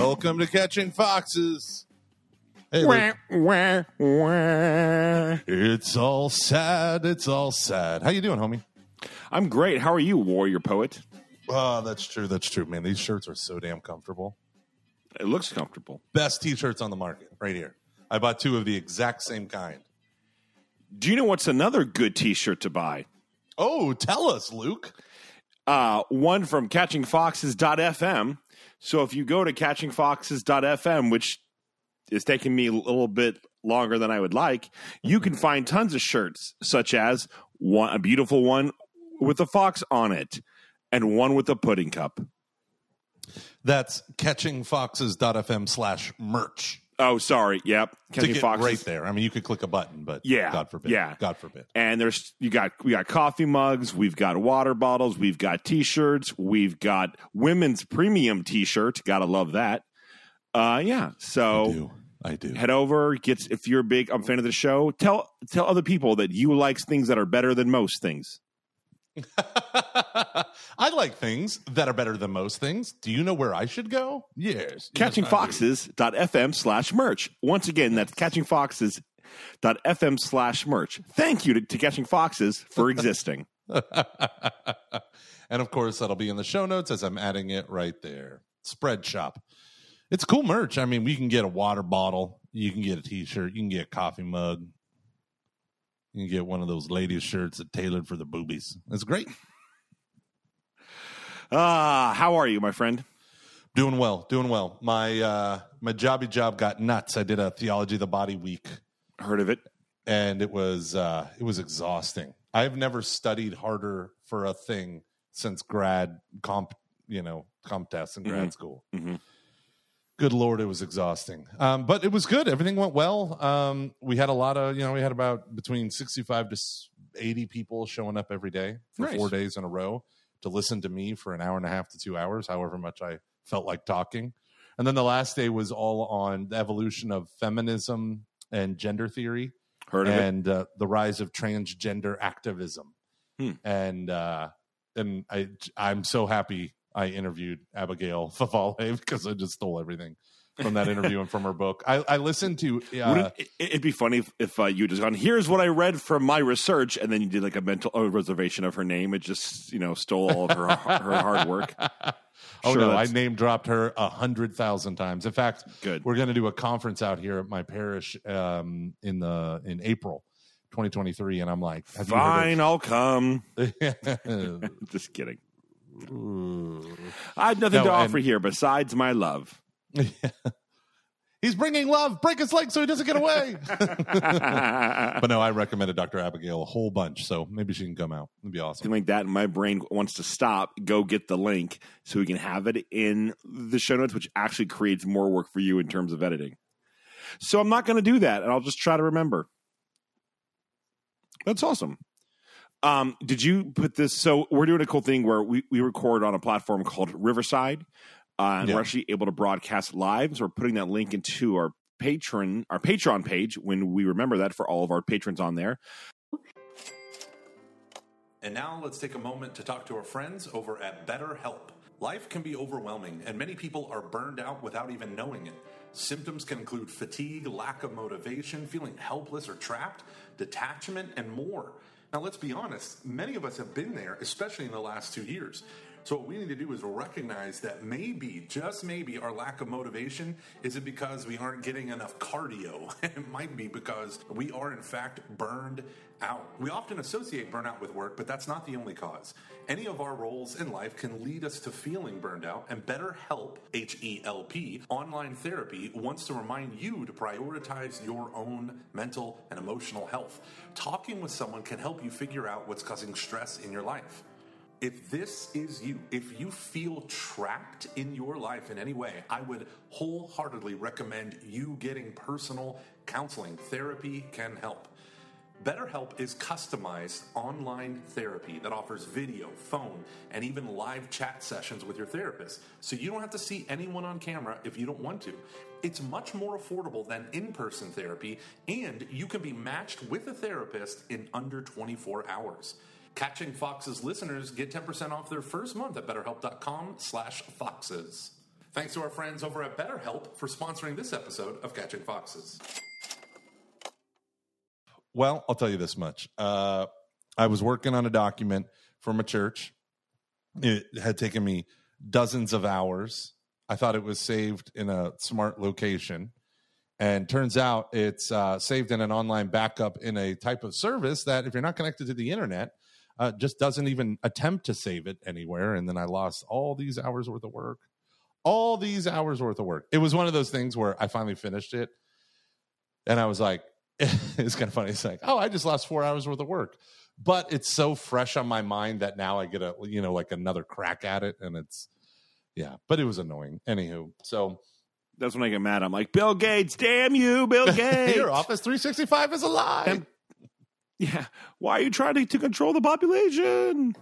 Welcome to Catching Foxes. Hey, Wah, wah, wah. it's all sad. It's all sad. How you doing, homie? I'm great. How are you, warrior poet? Oh, that's true. That's true, man. These shirts are so damn comfortable. It looks comfortable. Best t-shirts on the market, right here. I bought two of the exact same kind. Do you know what's another good T-shirt to buy? Oh, tell us, Luke. Uh, one from CatchingFoxes.fm. So if you go to CatchingFoxes.fm, which is taking me a little bit longer than I would like, you can find tons of shirts, such as one a beautiful one with a fox on it, and one with a pudding cup. That's catchingfoxes.fm slash merch. Oh, sorry. Yep. Catching get right there. I mean, you could click a button, but Yeah, God forbid. yeah. God forbid. and there's you got we got coffee mugs, we've got water bottles, we've got t-shirts, we've got women's premium t-shirt. Gotta love that. Uh, yeah. I So do. I do. head over. Gets if you're a big I'm fan of the show. Tell tell other people that you like things that are better than most things. I like things that are better than most things. Do you know where I should go? Yes. Catchingfoxes.fm slash merch. Once again, that's catchingfoxes.fm slash merch. Thank you to, to Catching Foxes for existing. and of course, that'll be in the show notes as I'm adding it right there. Spreadshop. It's cool merch. I mean, we can get a water bottle, you can get a t shirt, you can get a coffee mug, you can get one of those ladies' shirts that tailored for the boobies. That's great. Ah, how are you, my friend? Doing well, doing well. My uh my jobby job got nuts. I did a theology of the body week Heard of it? and it was uh it was exhausting. I've never studied harder for a thing since grad comp, you know, comp tests in grad school. Mhm. Good lord, it was exhausting. Um, but it was good. Everything went well. Um, we had a lot of, you know, we had about between sixty-five to eighty people showing up every day for Nice. four days in a row to listen to me for an hour and a half to two hours, however much I felt like talking. And then the last day was all on the evolution of feminism and gender theory Heard of it? and uh, the rise of transgender activism. Hmm. And uh, and I I'm so happy I interviewed Abigail Favale because I just stole everything from that interview and from her book. I, I listened to uh, it, it'd be funny if, if uh, you just gone. Here's what I read from my research, and then you did like a mental uh, reservation of her name. It just you know stole all of her her hard work. oh Sure, no, I that's- name dropped her a hundred thousand times. In fact, Good. we're going to do a conference out here at my parish um, in the in April. 2023 and I'm like Fine, I'll come. Just kidding. I have nothing No, to offer here besides my love. He's bringing love. Break his leg so he doesn't get away. but no, I recommended Dr. Abigail a whole bunch, so maybe she can come out. It'd be awesome. Something like that, and my brain wants to stop. Go get the link so we can have it in the show notes, which actually creates more work for you in terms of editing. So I'm not going to do that, and I'll just try to remember. That's awesome. Um, did you put this? So we're doing a cool thing where we, we record on a platform called Riverside, uh, and Yeah. we're actually able to broadcast live. So we're putting that link into our patron, our Patreon page when we remember that for all of our patrons on there. And now let's take a moment to talk to our friends over at BetterHelp. Life can be overwhelming, and many people are burned out without even knowing it. Symptoms can include fatigue, lack of motivation, feeling helpless or trapped, detachment, and more. Now, let's be honest, many of us have been there, especially in the last two years. So, what we need to do is recognize that maybe, just maybe, our lack of motivation is it because we aren't getting enough cardio. it might be because we are, in fact, burned out. We often associate burnout with work, but that's not the only cause. Any of our roles in life can lead us to feeling burned out, and BetterHelp, H E L P, online therapy wants to remind you to prioritize your own mental and emotional health. Talking with someone can help you figure out what's causing stress in your life. If this is you, if you feel trapped in your life in any way, I would wholeheartedly recommend you getting personal counseling. Therapy can help. BetterHelp is customized online therapy that offers video, phone, and even live chat sessions with your therapist. So you don't have to see anyone on camera if you don't want to. It's much more affordable than in person therapy, and you can be matched with a therapist in under 24 hours. Catching Foxes listeners get 10% off their first month at betterhelp.com slash foxes. Thanks to our friends over at BetterHelp for sponsoring this episode of Catching Foxes. Well, I'll tell you this much. Uh, I was working on a document from a church. It had taken me dozens of hours. I thought it was saved in a smart location. And turns out it's uh, saved in an online backup in a type of service that, if you're not connected to the internet, uh, just doesn't even attempt to save it anywhere. And then I lost all these hours worth of work. All these hours worth of work. It was one of those things where I finally finished it. And I was like, it's kind of funny. It's like, oh, I just lost four hours worth of work. But it's so fresh on my mind that now I get a, you know, like another crack at it. And it's, yeah, but it was annoying. Anywho, so That's when I get mad. I'm like, Bill Gates, damn you, Bill Gates. your Office 365 is a lie. And- yeah. Why are you trying to, to control the population?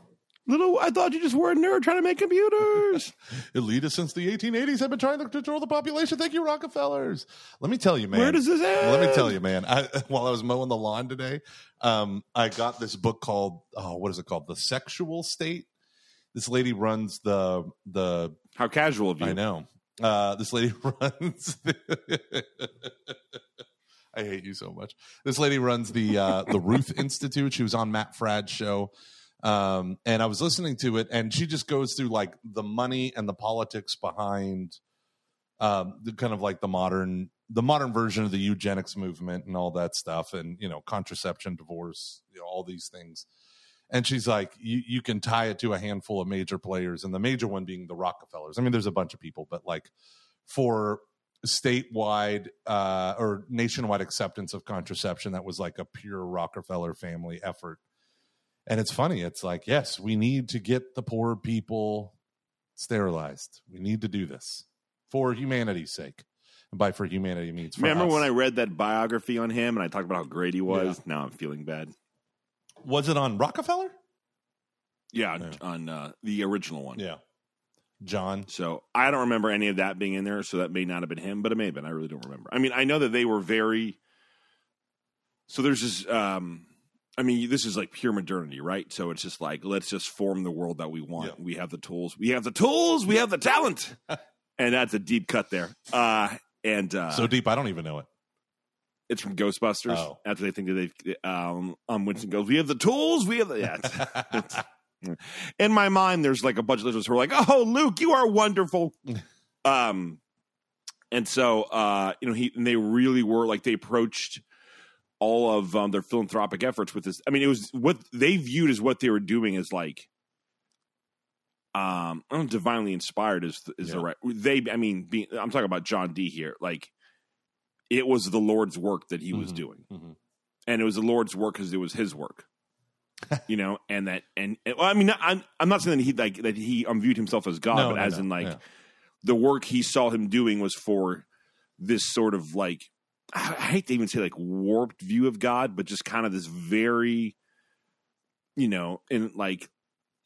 Little, I thought you just were a nerd trying to make computers. Elitists since the 1880s have been trying to control the population. Thank you, Rockefellers. Let me tell you, man. Where does this end? Let me tell you, man. I, while I was mowing the lawn today, um, I got this book called oh, what is it called? The Sexual State. This lady runs the the. How casual of you. I know. Uh, this lady runs. I hate you so much. This lady runs the uh, the Ruth Institute. She was on Matt Fradd's show, um, and I was listening to it, and she just goes through like the money and the politics behind um, the kind of like the modern the modern version of the eugenics movement and all that stuff, and you know contraception, divorce, you know, all these things. And she's like, you, you can tie it to a handful of major players, and the major one being the Rockefellers. I mean, there's a bunch of people, but like for statewide uh, or nationwide acceptance of contraception, that was like a pure Rockefeller family effort. And it's funny. It's like, yes, we need to get the poor people sterilized. We need to do this for humanity's sake. And by for humanity means for Remember us. when I read that biography on him and I talked about how great he was? Now I'm feeling bad. was it on Rockefeller? Yeah, Yeah. on uh, the original one. Yeah, John. So I don't remember any of that being in there, so that may not have been him, but it may have been. I really don't remember. I mean, I know that they were very. So there's this. Um, I mean, this is like pure modernity, right? So it's just like let's just form the world that we want. Yeah. We have the tools. We have the tools. We have the talent, and that's a deep cut there. Uh, and uh, so deep, I don't even know it. it's from Ghostbusters. Oh. After they think that they, um, um, Winston goes, "We have the tools. We have the." Yeah, it's- it's- in my mind, there's like a bunch of listeners who are like, "Oh, Luke, you are wonderful." um, and so uh, you know, he and they really were like they approached all of um, their philanthropic efforts with this. I mean, it was what they viewed as what they were doing as like. Um, I don't know, divinely inspired is is the right. They, I mean, being, I'm talking about John D here. Like, it was the Lord's work that he was Mhm. doing Mhm. and it was the Lord's work because it was His work, you know. And that, and, well, I mean, I'm I'm not saying that he like that he um, viewed himself as God, No, but no, as no, in like yeah. the work he saw him doing was for this sort of like I I hate to even say like warped view of God, but just kind of this very, you know, in like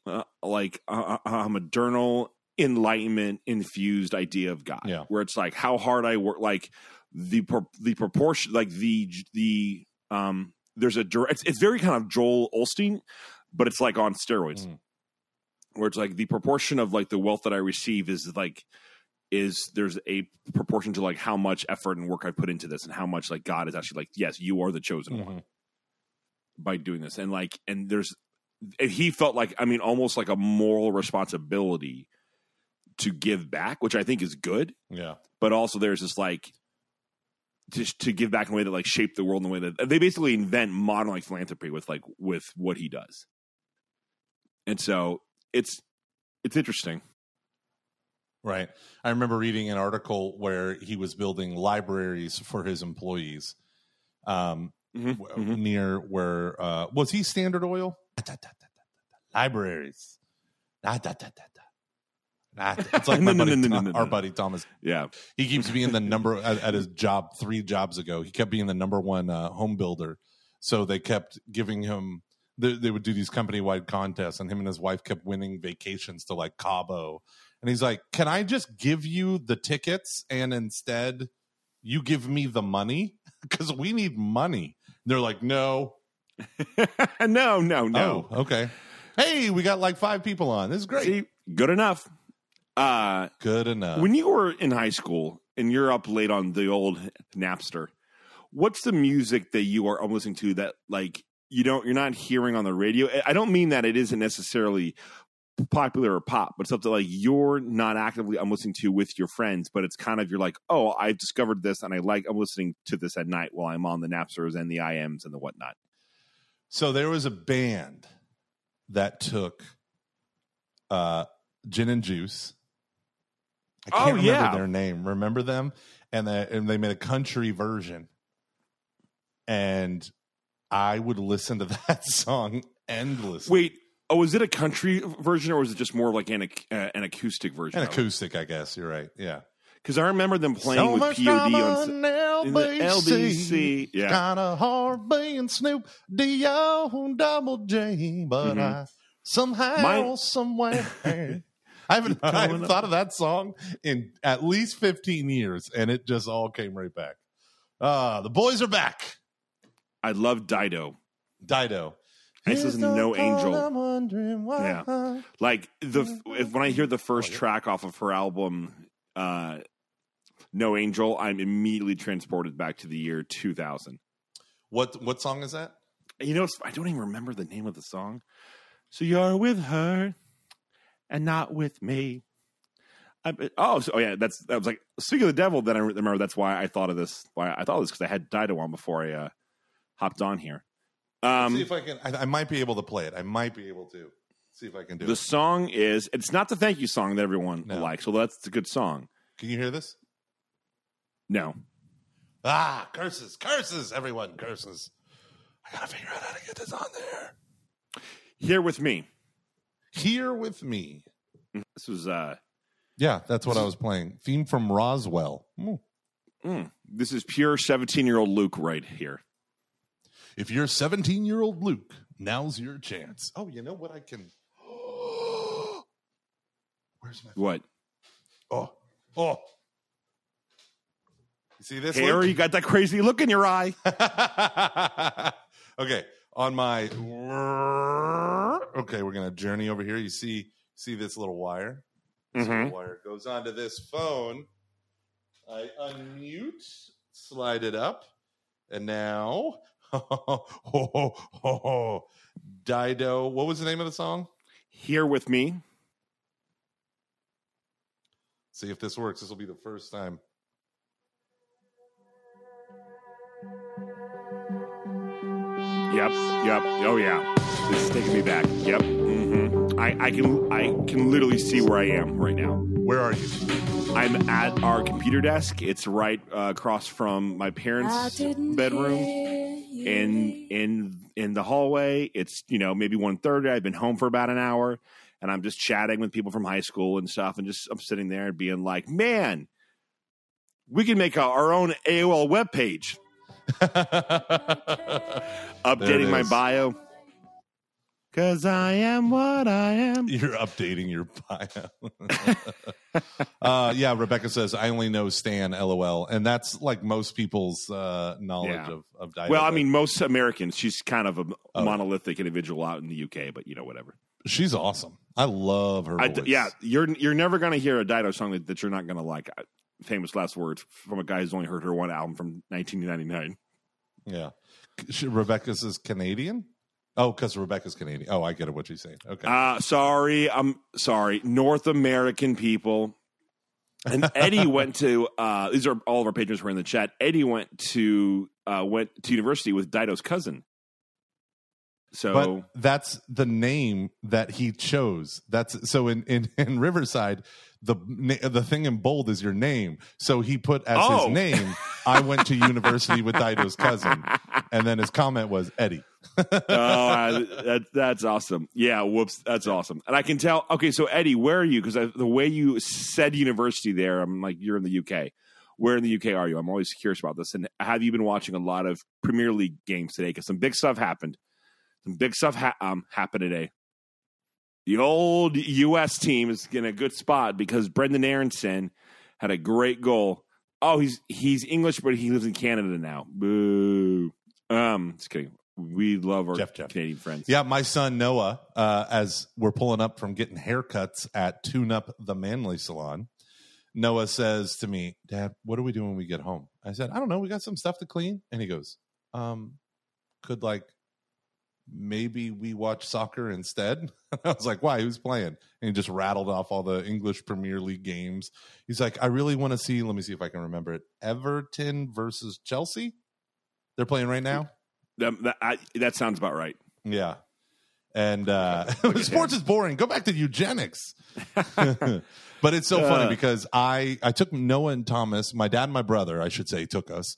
uh, like a, a a maternal enlightenment infused idea of God, Yeah. where it's like how hard I work, like the pro- the proportion, like the the um. There's a dir- it's, it's very kind of Joel Osteen, but it's like on steroids, Mm. where it's like the proportion of like the wealth that I receive is like is there's a proportion to like how much effort and work I put into this and how much like God is actually like yes you are the chosen one Mhm. by doing this and like and there's he felt like I mean almost like a moral responsibility to give back which I think is good Yeah. but also there's this like just to give back in a way that like shaped the world in a way that they basically invent modern like philanthropy with like with what he does and so it's it's interesting Right. I remember reading an article where he was building libraries for his employees um, Mhm, w- mhm. near where uh, was he Standard Oil? Da, da, da. Libraries. Da, da, da, da, da. It's like my No, buddy, no, no, Tom- no, no, our buddy Thomas. yeah He keeps being the number at, at his job three jobs ago. He kept being the number one uh, home builder. So they kept giving him. They, they would do these company wide contests, and him and his wife kept winning vacations to like Cabo. And he's like, "Can I just give you the tickets, and instead you give me the money because we need money?" And they're like, "No, no no no Oh, okay. Hey, we got like five people on. This is great." See, good enough. Uh, Good enough. when you were in high school and you're up late on the old Napster, what's the music that you are listening to that like you don't you're not hearing on the radio? I- don't mean that it isn't necessarily popular or pop, but something like you're not actively I'm listening to with your friends, but it's kind of you're like, oh, I've discovered this and I like I'm listening to this at night while I'm on the Napsters and the IMs and the whatnot. So there was a band that took uh, gin and juice. I can't Oh, remember yeah. their name. Remember them? And they, and they made a country version. And I would listen to that song endlessly. Wait, oh, was it a country version or was it just more like an uh, an acoustic version? An acoustic, I guess. You're right. Yeah. Because I remember them playing with POD on. the LBC, yeah. Kind of hard being Snoop D O double J, but Mhm. I somehow, Mine- somewhere. I haven't, I haven't thought of that song in at least 15 years, and it just all came right back. Ah, the boys are back. I love Dido. Dido. I used to listen to No Angel. I'm wondering why. Yeah. Like the if, when I hear the first track off of her album, uh, No Angel, I'm immediately transported back to the year 2000. What what song is that? You know, I don't even remember the name of the song. So you're with her and not with me. I, oh, so, oh yeah, that's that was like speaking of the devil. Then I remember that's why I thought of this. Why I thought of this because I had Dido on before I uh, hopped on here. Um, see if I can. I, I might be able to play it. I might be able to see if I can do the it. song is it's not the thank you song that everyone No. likes. Well, that's a good song. Can you hear this? No, Ah, curses, curses, everyone, curses. I gotta figure out how to get this on there. here with me. Here with me. This was uh, Yeah, that's what I was playing. Theme from Roswell. Mm. mm, this is pure seventeen year old Luke right here. If you're 17 year old Luke, now's your chance. Oh, you know what? I can. Where's my. What Oh, oh. You see this? Harry? You got that crazy look in your eye. okay, on my okay, we're gonna journey over here. You see, see this little wire. This Mhm. little wire goes onto this phone. I unmute, slide it up, and now, Dido. What was the name of the song? Here with me. See if this works. This will be the first time. Yep, yep. Oh yeah, this is taking me back. Yep. hmm I, I can I can literally see where I am right now. Where are you? I'm at our computer desk. It's right uh, across from my parents' bedroom. In in in the hallway, it's you know maybe one thirty. I've been home for about an hour, and I'm just chatting with people from high school and stuff, and just I'm sitting there and being like, man, we can make our own AOL webpage. Updating my bio. Cause I am what I am. You're updating your bio. uh, yeah, Rebecca says I only know Stan. LOL, and that's like most people's uh, knowledge Yeah. of of Dido. Well, I mean, most Americans, she's kind of a Oh. monolithic individual out in the UK, but you know, whatever. she's awesome. I love her. I, voice. yeah, you're you're never going to hear a Dido song that, that you're not going to like. Uh, Famous last words from a guy who's only heard her one album from 1999. yeah. She, Rebecca says Canadian. Oh, because Rebecca's Canadian. Oh, I get it. What she's saying. Okay. Uh, sorry, I'm sorry. North American people. And Eddie went to. Uh, these are all of our patrons who are in the chat. Eddie went to uh, went to university with Dido's cousin. So but that's the name that he chose. That's so in in, in Riverside, the the thing in bold is your name. So he put as Oh. his name, I went to university with Dido's cousin, and then his comment was Eddie. oh, uh, that, that's awesome. Yeah, whoops, that's awesome. And I can tell. Okay, so Eddie, where are you? Because the way you said university there, I'm like, you're in the UK. Where in the UK are you? I'm always curious about this. And have you been watching a lot of Premier League games today? Because some big stuff happened. Some big stuff ha- um, happened today. The old US team is in a good spot because Brenden Aaronson had a great goal. Oh, he's he's English, but he lives in Canada now. Boo. Um, just kidding. We love our Jeff, Jeff. Canadian friends. Yeah, my son Noah, uh, as we're pulling up from getting haircuts at Tune Up the Manly Salon, Noah says to me, Dad, what do we do when we get home? I said, I don't know. We got some stuff to clean. And he goes, um, could like maybe we watch soccer instead? I was like, why? Who's playing? And he just rattled off all the English Premier League games. He's like, I really want to see, let me see if I can remember it Everton versus Chelsea. They're playing right now. That, that, I, that sounds about right. Yeah. And uh, sports is boring. Go back to eugenics. but it's so funny Uh. because I I took Noah and Thomas, my dad and my brother, I should say, took us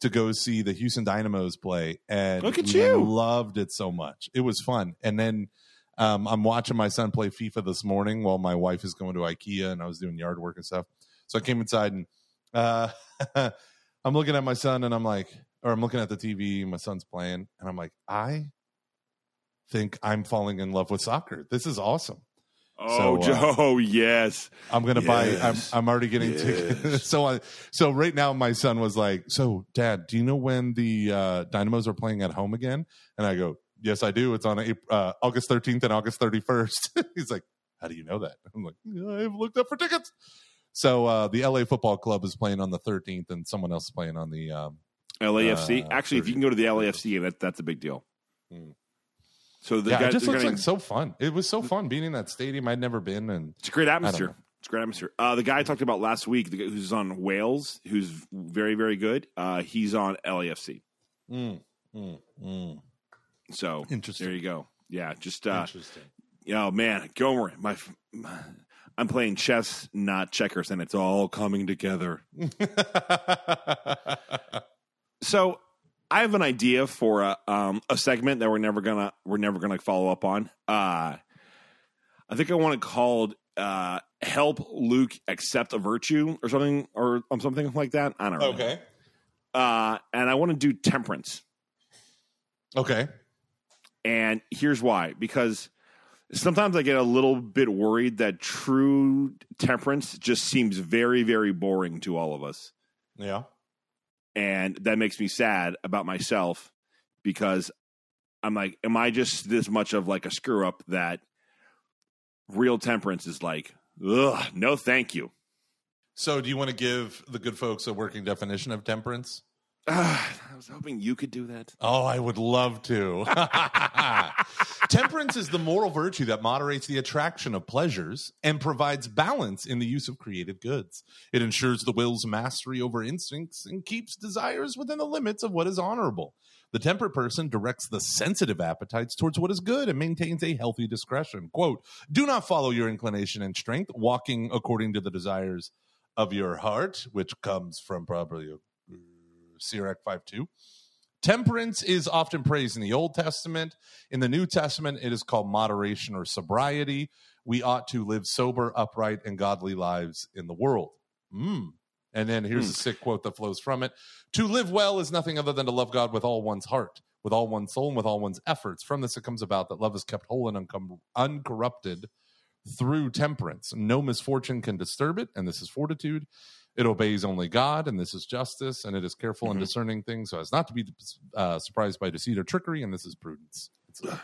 to go see the Houston Dynamos play, and Look at you. loved it so much. It was fun. And then um, I'm watching my son play FIFA this morning while my wife is going to IKEA, and I was doing yard work and stuff. So I came inside and uh, I'm looking at my son, and I'm like, or I'm looking at the TV. My son's playing, and I'm like, I think I'm falling in love with soccer. This is awesome. Oh, So, uh, Joe, yes. I'm gonna buy. I'm I'm already getting Yes. tickets. so I so right now my son was like, "So, Dad, do you know when the uh, Dynamos are playing at home again?" And I go, "Yes, I do. It's on April, uh, August 13th and August 31st." He's like, "How do you know that?" I'm like, "I've looked up for tickets." So uh, the LA Football Club is playing on the 13th, and someone else is playing on the. Um, LAFC. Uh, Actually, if you can go to the LAFC game, that, that's a big deal. Hmm. So the yeah, guys, it just looks gonna- like so fun. It was so fun being in that stadium. I'd never been, and It's a great atmosphere. It's a great atmosphere. Uh, the guy I talked about last week, the guy who's on Wales, who's very, very good. Uh, he's on LAFC. mm, mm, mm. So Interesting. there you go. Yeah, just uh, interesting. you know, man, Gomer, my, my, I'm playing chess, not checkers, and it's all coming together. So I have an idea for a um, a segment that we're never gonna we're never gonna follow up on. Uh, I think I want it called uh, "Help Luke Accept a Virtue" or something or um, something like that. I don't know. okay. Uh, and I want to do temperance. Okay. And here's why: because sometimes I get a little bit worried that true temperance just seems very, very boring to all of us. Yeah. And that makes me sad about myself because I'm like, am I just this much of like a screw up that real temperance is like, ugh, no, thank you. So, do you want to give the good folks a working definition of temperance? Ah, I was hoping you could do that. Oh, I would love to. temperance is the moral virtue that moderates the attraction of pleasures and provides balance in the use of created goods. It ensures the will's mastery over instincts and keeps desires within the limits of what is honorable. The temperate person directs the sensitive appetites towards what is good and maintains a healthy discretion. Quote, do not follow your inclination and strength, walking according to the desires of your heart, which comes from probably uh, Sirach 5 2. Temperance is often praised in the Old Testament. In the New Testament, it is called moderation or sobriety. We ought to live sober, upright, and godly lives in the world. Mm. And then here's a sick quote that flows from it To live well is nothing other than to love God with all one's heart, with all one's soul, and with all one's efforts. From this, it comes about that love is kept whole and uncom- uncorrupted through temperance. No misfortune can disturb it, and this is fortitude. It obeys only God, and this is justice, and it is careful in Mhm. discerning things so as not to be uh, surprised by deceit or trickery, and this is prudence. It's a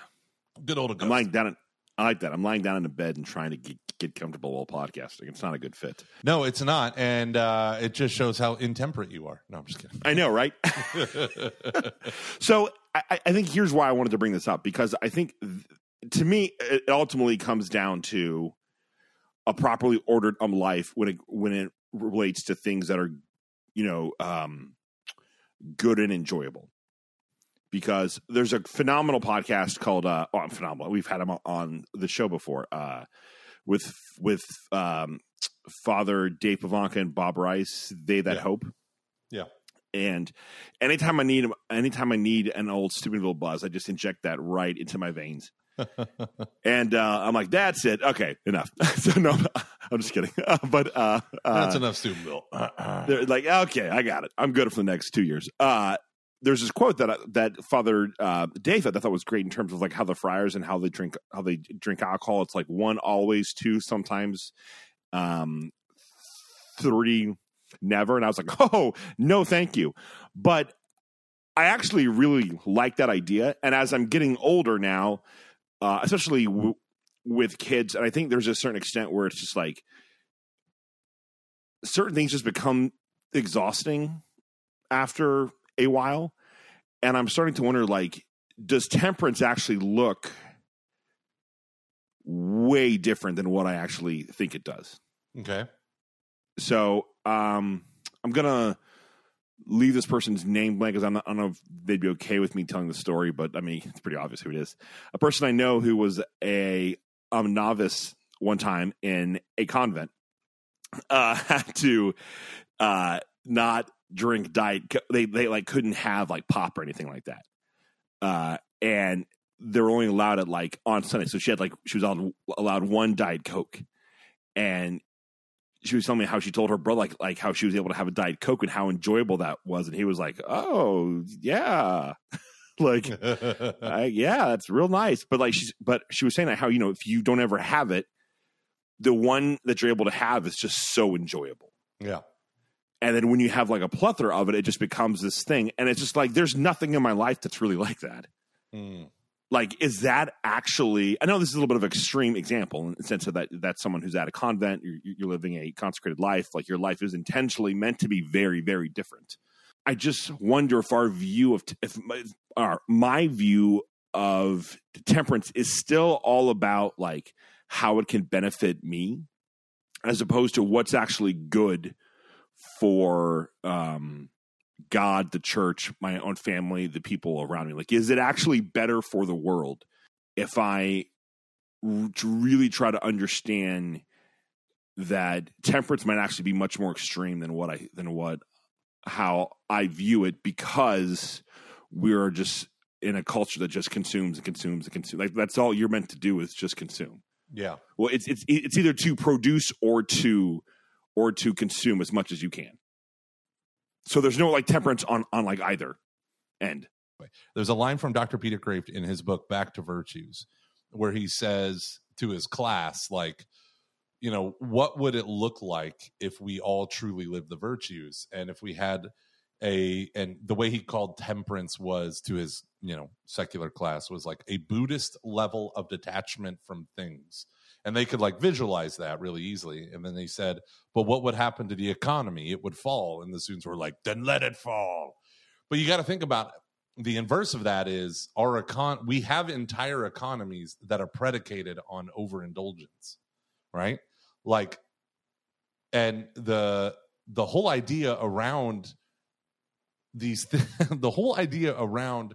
good old I'm lying down. In, I like that. I'm lying down in a bed and trying to get, get comfortable while podcasting. It's not a good fit. No, it's not, and uh, it just shows how intemperate you are. No, I'm just kidding. I know, right? so I, I think here's why I wanted to bring this up because I think th- to me it ultimately comes down to a properly ordered um life when it when it relates to things that are you know um, good and enjoyable. Because there's a phenomenal podcast called uh, oh, I'm phenomenal. We've had him on the show before uh, with with um, Father Dave Pivonka and Bob Rice. They that Yeah. hope. Yeah. And anytime I need anytime I need an old Steubenville buzz, I just inject that right into my veins. And uh, I'm like, that's it. Okay, enough. so no, I'm just kidding. but uh, uh, That's enough, Steubenville. they're like, okay, I got it. I'm good for the next two years. Uh, there's this quote that I, that Father uh, Dave that I thought was great in terms of like how the friars and how they drink how they drink alcohol. It's like one always, two sometimes, um, three never. And I was like, oh no, thank you. But I actually really like that idea. And as I'm getting older now, uh, especially w- with kids, and I think there's a certain extent where it's just like certain things just become exhausting after a while. And I'm starting to wonder like, does temperance actually look way different than what I actually think it does? Okay. So um, I'm gonna leave this person's name blank because I'm not, I don't know if they'd be okay with me telling the story, but I mean it's pretty obvious who it is. A person I know who was a um, novice one time in a convent uh, had to uh, not drink diet. They they like couldn't have like pop or anything like that, uh, and they were only allowed it like on Sunday. So she had like she was allowed, allowed one diet coke, and she was telling me how she told her brother like like how she was able to have a diet coke and how enjoyable that was, and he was like, "Oh yeah." like uh, yeah that's real nice but like she's but she was saying that how you know if you don't ever have it the one that you're able to have is just so enjoyable yeah. and then when you have like a plethora of it it just becomes this thing and it's just like there's nothing in my life that's really like that Mm. Like is that actually i know this is a little bit of an extreme example in the sense of that that's someone who's at a convent you're, you're living a consecrated life like your life is intentionally meant to be very very different. I just wonder if our view of if my, our, my view of temperance is still all about like how it can benefit me as opposed to what's actually good for um God, the church, my own family, the people around me. Like, is it actually better for the world if I really try to understand that temperance might actually be much more extreme than what I than what how I view it because we are just in a culture that just consumes and consumes and consumes. Like that's all you're meant to do is just consume. Yeah. Well, it's it's it's either to produce or to or to consume as much as you can. So there's no like temperance on on like either end. There's a line from Dr. Peter Kreeft in his book Back to Virtues where he says to his class like you know what would it look like if we all truly lived the virtues and if we had a and the way he called temperance was to his you know secular class was like a buddhist level of detachment from things and they could like visualize that really easily. And then they said but what would happen to the economy? It would fall. And the students were like then let it fall. But you got to think about the inverse of that is our econ we have entire economies that are predicated on overindulgence right? Like and the the whole idea around these th- the whole idea around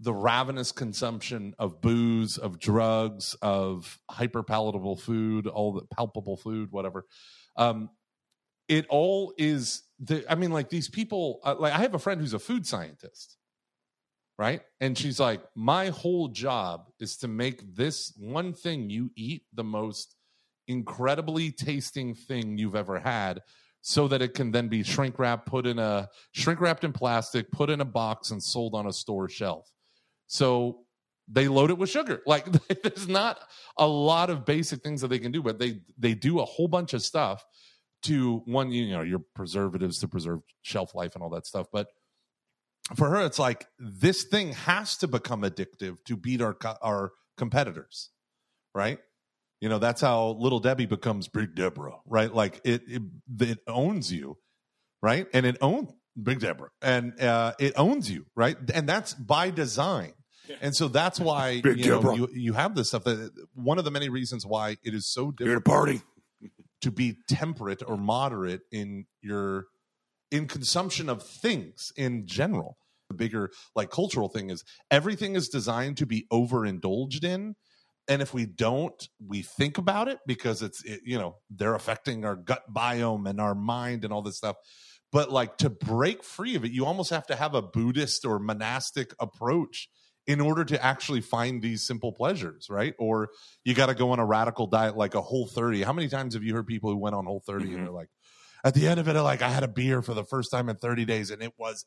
the ravenous consumption of booze of drugs of hyper palatable food all the palpable food whatever. Um it all is the i mean like these people uh, like i have a friend who's a food scientist right? And she's like my whole job is to make this one thing you eat the most incredibly tasting thing you've ever had so that it can then be shrink wrapped put in a shrink wrapped in plastic put in a box and sold on a store shelf so they load it with sugar. Like there's not a lot of basic things that they can do but they they do a whole bunch of stuff to one you know your preservatives to preserve shelf life and all that stuff. But for her it's like this thing has to become addictive to beat our our competitors right? You know that's how little debbie becomes big deborah right? Like it it, it owns you right? And it owns big deborah. And uh, it owns you right? And that's by design. And so that's why Big you know you, you have this stuff that one of the many reasons why it is so You're at difficult party. to be temperate or moderate in your in consumption of things in general. The bigger like cultural thing is everything is designed to be overindulged in. And if we don't we think about it because it's it, you know they're affecting our gut biome and our mind and all this stuff but like to break free of it you almost have to have a buddhist or monastic approach in order to actually find these simple pleasures right or you got to go on a radical diet like a whole 30 how many times have you heard people who went on whole 30 and Mhm. they're like at the end of it like i had a beer for the first time in 30 days and it was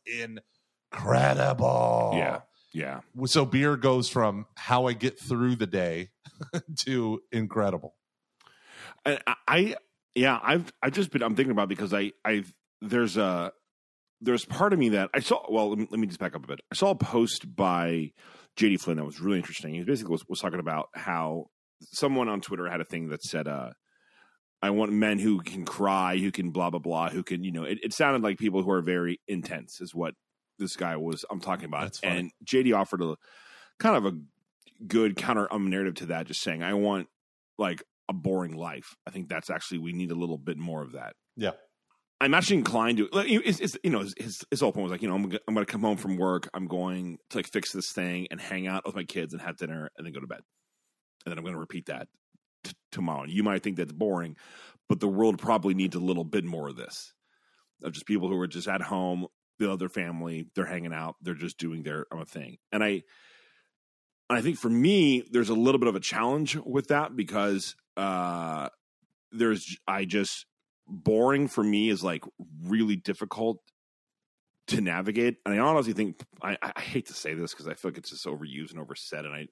incredible Yeah. Yeah. so beer goes from how i get through the day to incredible I, I yeah, I've I've just been I'm thinking about because I I've there's a there's part of me that I saw. Well, let me, let me just back up a bit. I saw a post by JD Flynn that was really interesting. He basically was, was talking about how someone on Twitter had a thing that said, uh, I want men who can cry, who can blah blah blah, who can you know. It, it sounded like people who are very intense is what this guy was. I'm talking about, and JD offered a kind of a good counter um, narrative to that, just saying, I want like a boring life. I think that's actually we need a little bit more of that. Yeah. I'm actually inclined to. It's, it's, you know, his his whole point was like, you know, I'm, g- I'm going to come home from work. I'm going to like fix this thing and hang out with my kids and have dinner and then go to bed. And then I'm going to repeat that t- tomorrow. You might think that's boring, but the world probably needs a little bit more of this. Of just people who are just at home, the other family, they're hanging out, they're just doing their own thing. And I, and I think for me, there's a little bit of a challenge with that because uh, there's I just boring for me is like really difficult to navigate. And I honestly think I, I hate to say this because I feel like it's just overused and oversaid, and I.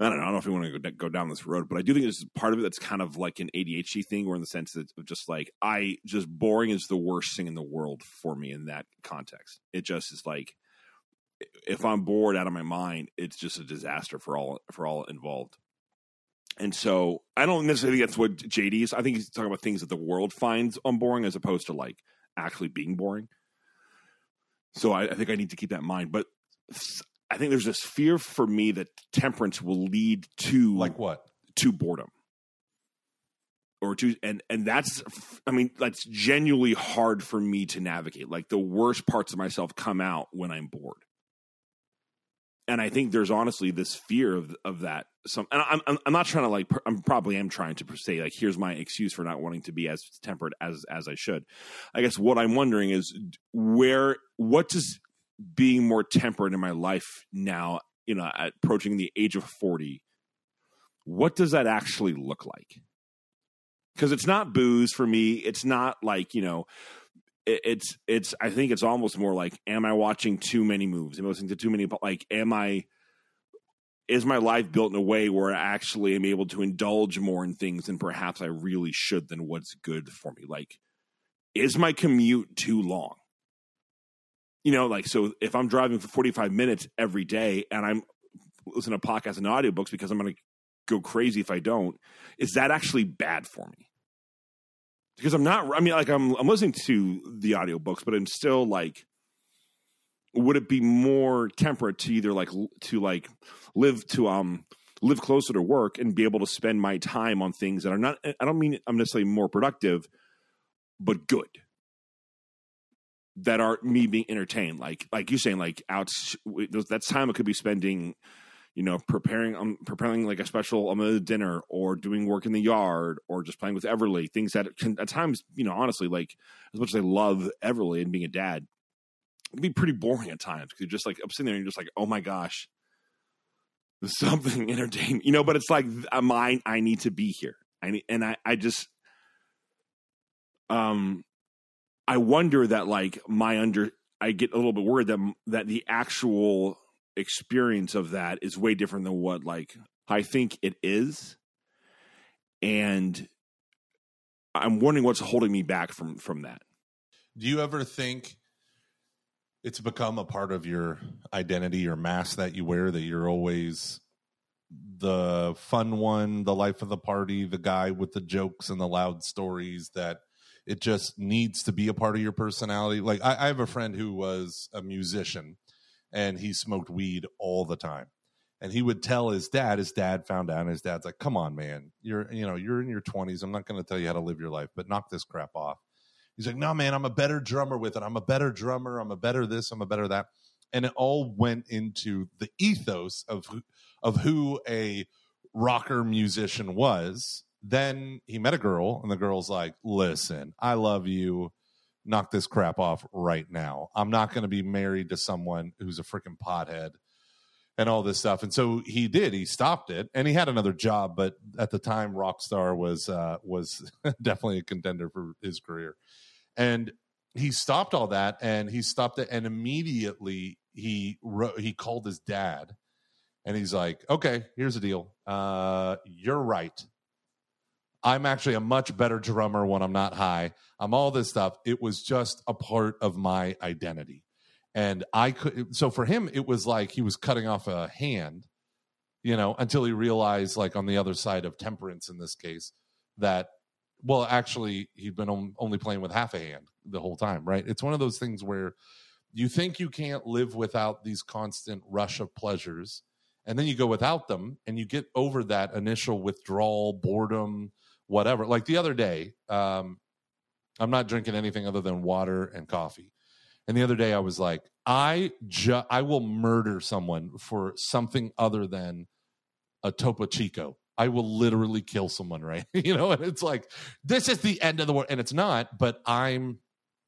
I don't know. I don't know if we want to go, down this road, but I do think there's part of it that's kind of like an ADHD thing, or in the sense that of just like I just boring is the worst thing in the world for me in that context. It just is like if I'm bored out of my mind, it's just a disaster for all for all involved. And so I don't necessarily think that's what JD is. I think he's talking about things that the world finds unboring as opposed to like actually being boring. So I, I think I need to keep that in mind. But I think there's this fear for me that temperance will lead to Like what? to boredom or to and and that's i mean that's genuinely hard for me to navigate like the worst parts of myself come out when i'm bored and i think there's honestly this fear of of that. Some and i'm i'm, not trying to like i'm probably am trying to say like here's my excuse for not wanting to be as tempered as as i should. I guess what i'm wondering is where what does being more tempered in my life now you know approaching the age of 40 what does that actually look like? Because it's not booze for me. It's not like you know it, it's it's i think it's almost more like am i watching too many movies am i listening to too many like am i is my life built in a way where i actually am able to indulge more in things than perhaps i really should than what's good for me like is my commute too long you know like so if i'm driving for 45 minutes every day and i'm listening to podcasts and audiobooks because i'm going to go crazy if I don't. Is that actually bad for me? Because I'm not I mean like I'm I'm listening to the audiobooks, but I'm still like would it be more temperate to either like to like live to um live closer to work and be able to spend my time on things that are not I don't mean I'm necessarily more productive, but good. That are me being entertained, like like you saying, like out. That's time I could be spending you know, preparing um, preparing like a special um, dinner or doing work in the yard or just playing with Everly, things that can at times, you know, honestly, like as much as I love Everly and being a dad, it can be pretty boring at times because you're just like I'm sitting there and you're just like, oh my gosh, there's something entertaining, you know. But it's like mine. I need to be here. I need, and I, I just, um, I wonder that like my under, I get a little bit worried that that the actual experience of that is way different than what like I think it is. And I'm wondering what's holding me back from from that. Do you ever think it's become a part of your identity, your mask that you wear, that you're always the fun one, the life of the party, the guy with the jokes and the loud stories that it just needs to be a part of your personality? Like I, I have a friend who was a musician and he smoked weed all the time. And he would tell his dad, his dad found out, and his dad's like, Come on, man. You're you know, you're in your twenties. I'm not gonna tell you how to live your life, but knock this crap off. He's like, No, man, I'm a better drummer with it. I'm a better drummer, I'm a better this, I'm a better that. And it all went into the ethos of of who a rocker musician was. Then he met a girl, and the girl's like, Listen, I love you knock this crap off right now. I'm not going to be married to someone who's a freaking pothead and all this stuff. And so he did. He stopped it, and he had another job, but at the time, Rockstar was uh, was definitely a contender for his career. And he stopped all that, and he stopped it, and immediately he wrote, he called his dad, and he's like, "Okay, here's the deal. Uh, you're right. I'm actually a much better drummer when I'm not high. I'm all this stuff. It was just a part of my identity. And I could, so for him, it was like he was cutting off a hand, you know, until he realized, like on the other side of temperance in this case, that, well, actually, he'd been only playing with half a hand the whole time, right? It's one of those things where you think you can't live without these constant rush of pleasures and then you go without them and you get over that initial withdrawal boredom whatever. Like the other day um i'm not drinking anything other than water and coffee. And the other day i was like i ju- i will murder someone for something other than a topo chico. I will literally kill someone right? You know and it's like this is the end of the world and it's not but i'm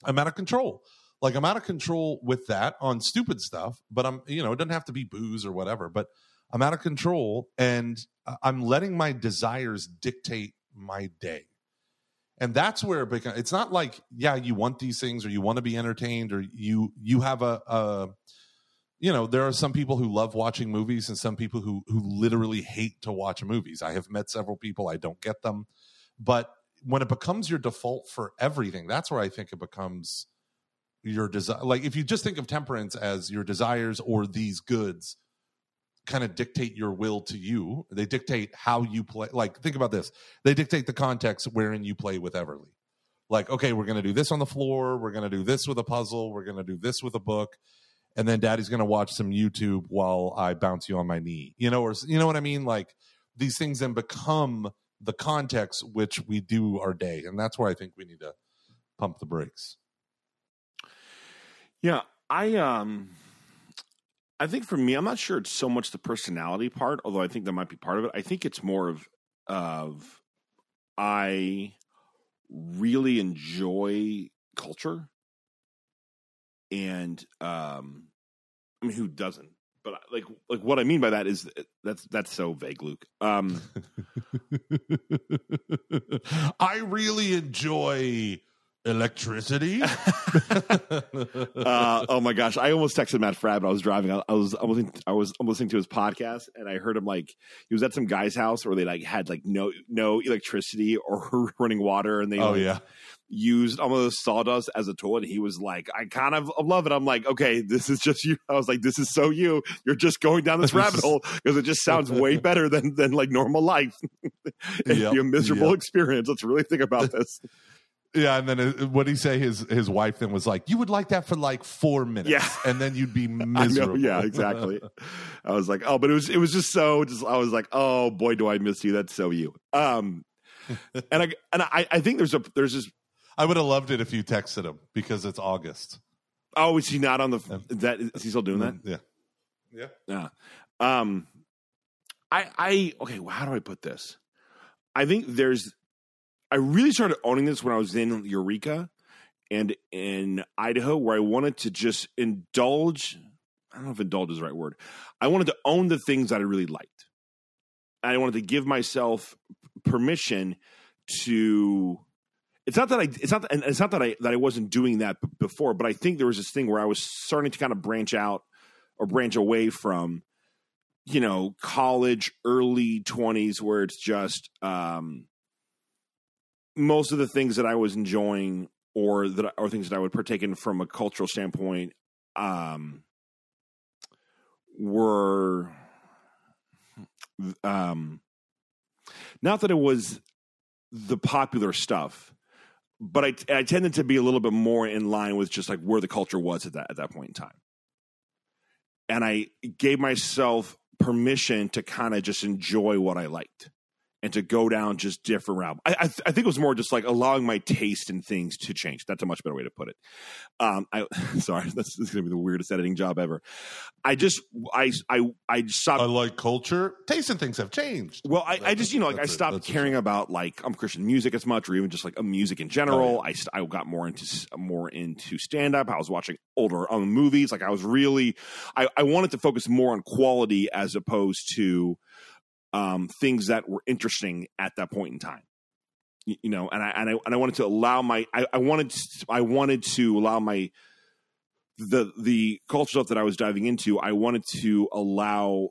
i'm out of control. Like I'm out of control with that on stupid stuff, but I'm, you know, it doesn't have to be booze or whatever, but I'm out of control and I'm letting my desires dictate my day. And that's where it becomes, it's not like, yeah, you want these things or you want to be entertained or you, you have a, a, you know, there are some people who love watching movies and some people who, who literally hate to watch movies. I have met several people, I don't get them. But when it becomes your default for everything, that's where I think it becomes your desire like if you just think of temperance as your desires or these goods kind of dictate your will to you. They dictate how you play like think about this. They dictate the context wherein you play with everly. Like okay we're going to do this on the floor we're going to do this with a puzzle we're going to do this with a book and then daddy's going to watch some youtube while i bounce you on my knee. You know or you know what i mean? Like these things then become the context which we do our day and that's where i think we need to pump the brakes. Yeah, I um I think for me, I'm not sure it's so much the personality part, although I think that might be part of it. I think it's more of of I really enjoy culture and um I mean who doesn't? But like like what I mean by that is that's that's so vague, Luke. Um I really enjoy electricity. uh, oh my gosh! I almost texted Matt Fradd. I was driving. I, I was I was I was listening to his podcast, and I heard him like he was at some guy's house where they like had like no no electricity or running water, and they oh like, yeah used almost sawdust as a tool. And he was like, I kind of love it. I'm like, okay, this is just you. I was like, this is so you. You're just going down this rabbit hole because it just sounds way better than than like normal life. It'd yep. be a miserable yep. experience. Let's really think about this. Yeah, and then what did he say? His his wife then was like, "You would like that for like four minutes, yeah, and then you'd be miserable." yeah, exactly. I was like, "Oh," but it was it was just so. Just I was like, "Oh boy, do I miss you." That's so you. Um, and I and I I think there's a there's this. I would have loved it if you texted him because it's August. Oh, is he not on the? Yeah. That is he still doing that? Yeah, yeah, yeah. Um, I I okay. Well, how do I put this? I think there's I really started owning this when I was in Eureka and in Idaho, where I wanted to just indulge. I don't know if indulge is the right word. I wanted to own the things that I really liked. I wanted to give myself permission to. It's not that I. It's not. It's not that I that I wasn't doing that before, but I think there was this thing where I was starting to kind of branch out or branch away from, you know, college, early twenties, where it's just. um most of the things that I was enjoying or that or things that I would partake in from a cultural standpoint um were um not that it was the popular stuff but I, I tended to be a little bit more in line with just like where the culture was at that at that point in time. And i gave myself permission to kind of just enjoy what i liked and to go down just different route. I, I, I, think it was more just like allowing my taste in things to change. That's a much better way to put it. Um, I sorry, this is going to be the weirdest editing job ever. I just I I I stopped. I like culture. Taste and things have changed. Well, I, I just you know like I stopped caring about like um Christian music as much, or even just like a music in general. Oh, yeah. I I got more into more into stand up. I was watching older um, movies. Like I was really I I wanted to focus more on quality as opposed to um, things that were interesting at that point in time. You, you know, and I, and I and I wanted to allow my I, I wanted to, I wanted to allow my the the culture stuff that I was diving into. I wanted to allow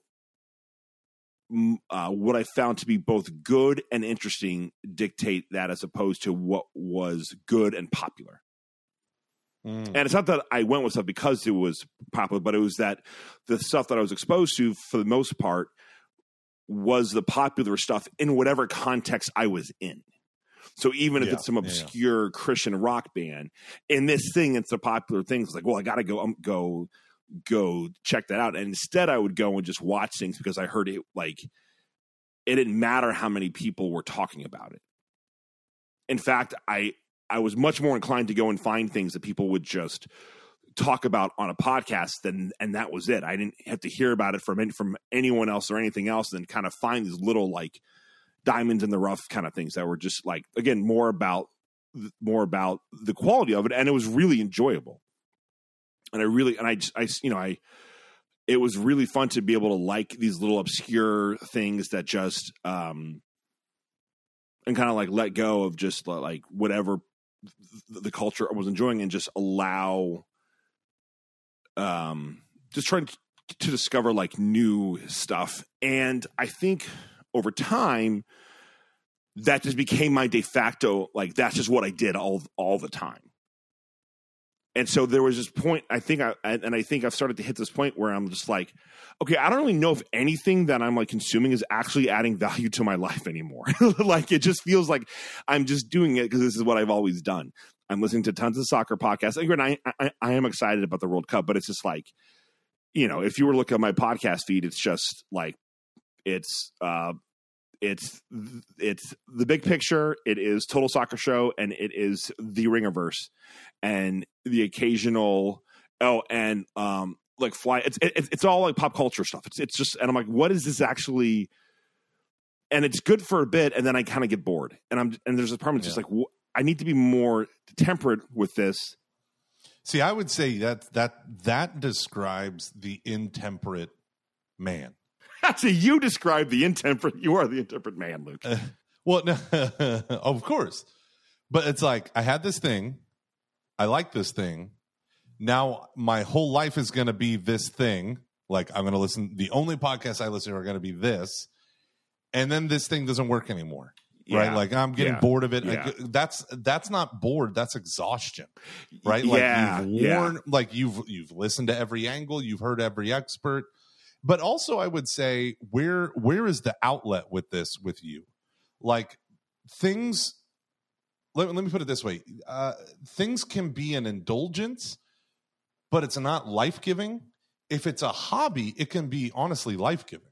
uh, what I found to be both good and interesting dictate that as opposed to what was good and popular. Mm. And it's not that I went with stuff because it was popular, but it was that the stuff that I was exposed to, for the most part, was the popular stuff in whatever context I was in. So even if Yeah, it's some yeah, yeah. obscure Christian rock band, in this thing, it's the popular thing. It's like, well, I got to go, um, go, go check that out. And instead, I would go and just watch things because I heard it. Like, it didn't matter how many people were talking about it. In fact, I I was much more inclined to go and find things that people would just talk about on a podcast than and that was it. I didn't have to hear about it from any, from anyone else or anything else and kind of find these little like diamonds in the rough kind of things that were just like again more about more about the quality of it and it was really enjoyable. And I really and I just I you know I it was really fun to be able to like these little obscure things that just um and kind of like let go of just like whatever the culture I was enjoying and just allow um just trying to, discover like new stuff. And i think over time that just became my de facto like that's just what i did all all the time. And so there was this point i think i and i think i've started to hit this point where i'm just like okay i don't really know if anything that i'm like consuming is actually adding value to my life anymore. Like it just feels like i'm just doing it because this is what i've always done i'm listening to tons of soccer podcasts. And I, I i am excited about the world cup but it's just like you know if you were looking at my podcast feed it's just like it's uh it's it's the big picture it is total soccer show and it is the ringerverse and the occasional oh and um like fly it's it, it's all like pop culture stuff. It's it's just and i'm like what is this actually and it's good for a bit and then i kind of get bored. And i'm and there's a part that's just like wh- i need to be more temperate with this See, I would say that that that describes the intemperate man. actually you describe the intemperate you are the intemperate man luke uh, Well, no, of course, but it's like I had this thing, I like this thing. Now my whole life is going to be this thing. Like I'm going to listen. The only podcasts I listen to are going to be this, and then this thing doesn't work anymore. Right? Like I'm getting Yeah. bored of it. Yeah. That's that's not bored. That's exhaustion. right? yeah Like you've yeah. worn, like you've you've listened to every angle, you've heard every expert, but also I would say where where is the outlet with this with you? Like things. Let, let me put it this way: uh, things can be an indulgence, but it's not life giving. If it's a hobby, it can be honestly life giving.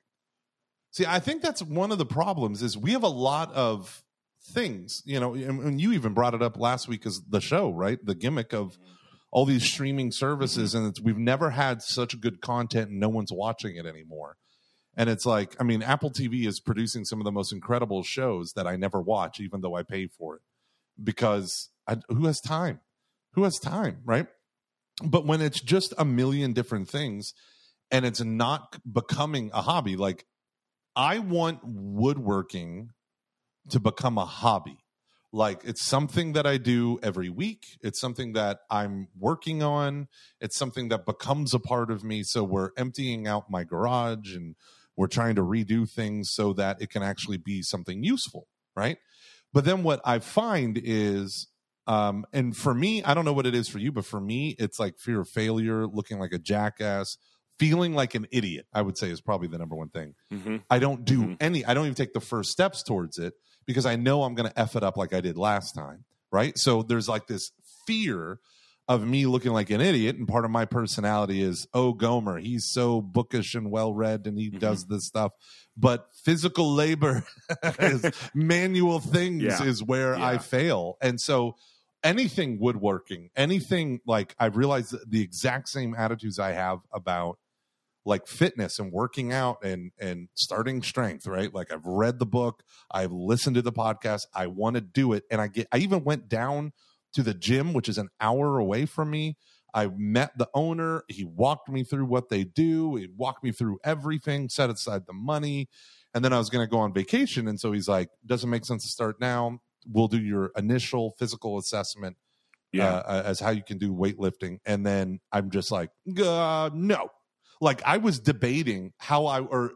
See, I think that's one of the problems is we have a lot of things, you know, and, and you even brought it up last week as the show, right? The gimmick of mm-hmm. all these streaming services, and it's, we've never had such good content, and no one's watching it anymore. And it's like, I mean, Apple TV is producing some of the most incredible shows that I never watch, even though I pay for it, because I, who has time? Who has time, right? But when it's just a million different things, and it's not becoming a hobby, like I want woodworking to become a hobby. Like it's something that I do every week. It's something that I'm working on. It's something that becomes a part of me. So we're emptying out my garage and we're trying to redo things so that it can actually be something useful, right? But then what I find is um and for me, I don't know what it is for you, but for me, it's like fear of failure, looking like a jackass, feeling like an idiot, I would say is probably the number one thing. Mhm. I don't do Mhm. any, I don't even take the first steps towards it because I know I'm going to F it up like I did last time. Right. So there's like this fear of me looking like an idiot. And part of my personality is, oh, Gomer, he's so bookish and well read and he Mhm. does this stuff. But physical labor, is, manual things Yeah. is where I fail. And so anything woodworking, anything like I've realized the exact same attitudes I have about like fitness and working out and and starting strength right? Like i've read the book i've listened to the podcast i want to do it and i get i even went down to the gym which is an hour away from me. I met the owner he walked me through what they do he walked me through everything set aside the money and then i was going to go on vacation and so he's like doesn't make sense to start now we'll do your initial physical assessment yeah uh, as how you can do weightlifting and then i'm just like uh, no like i was debating how i or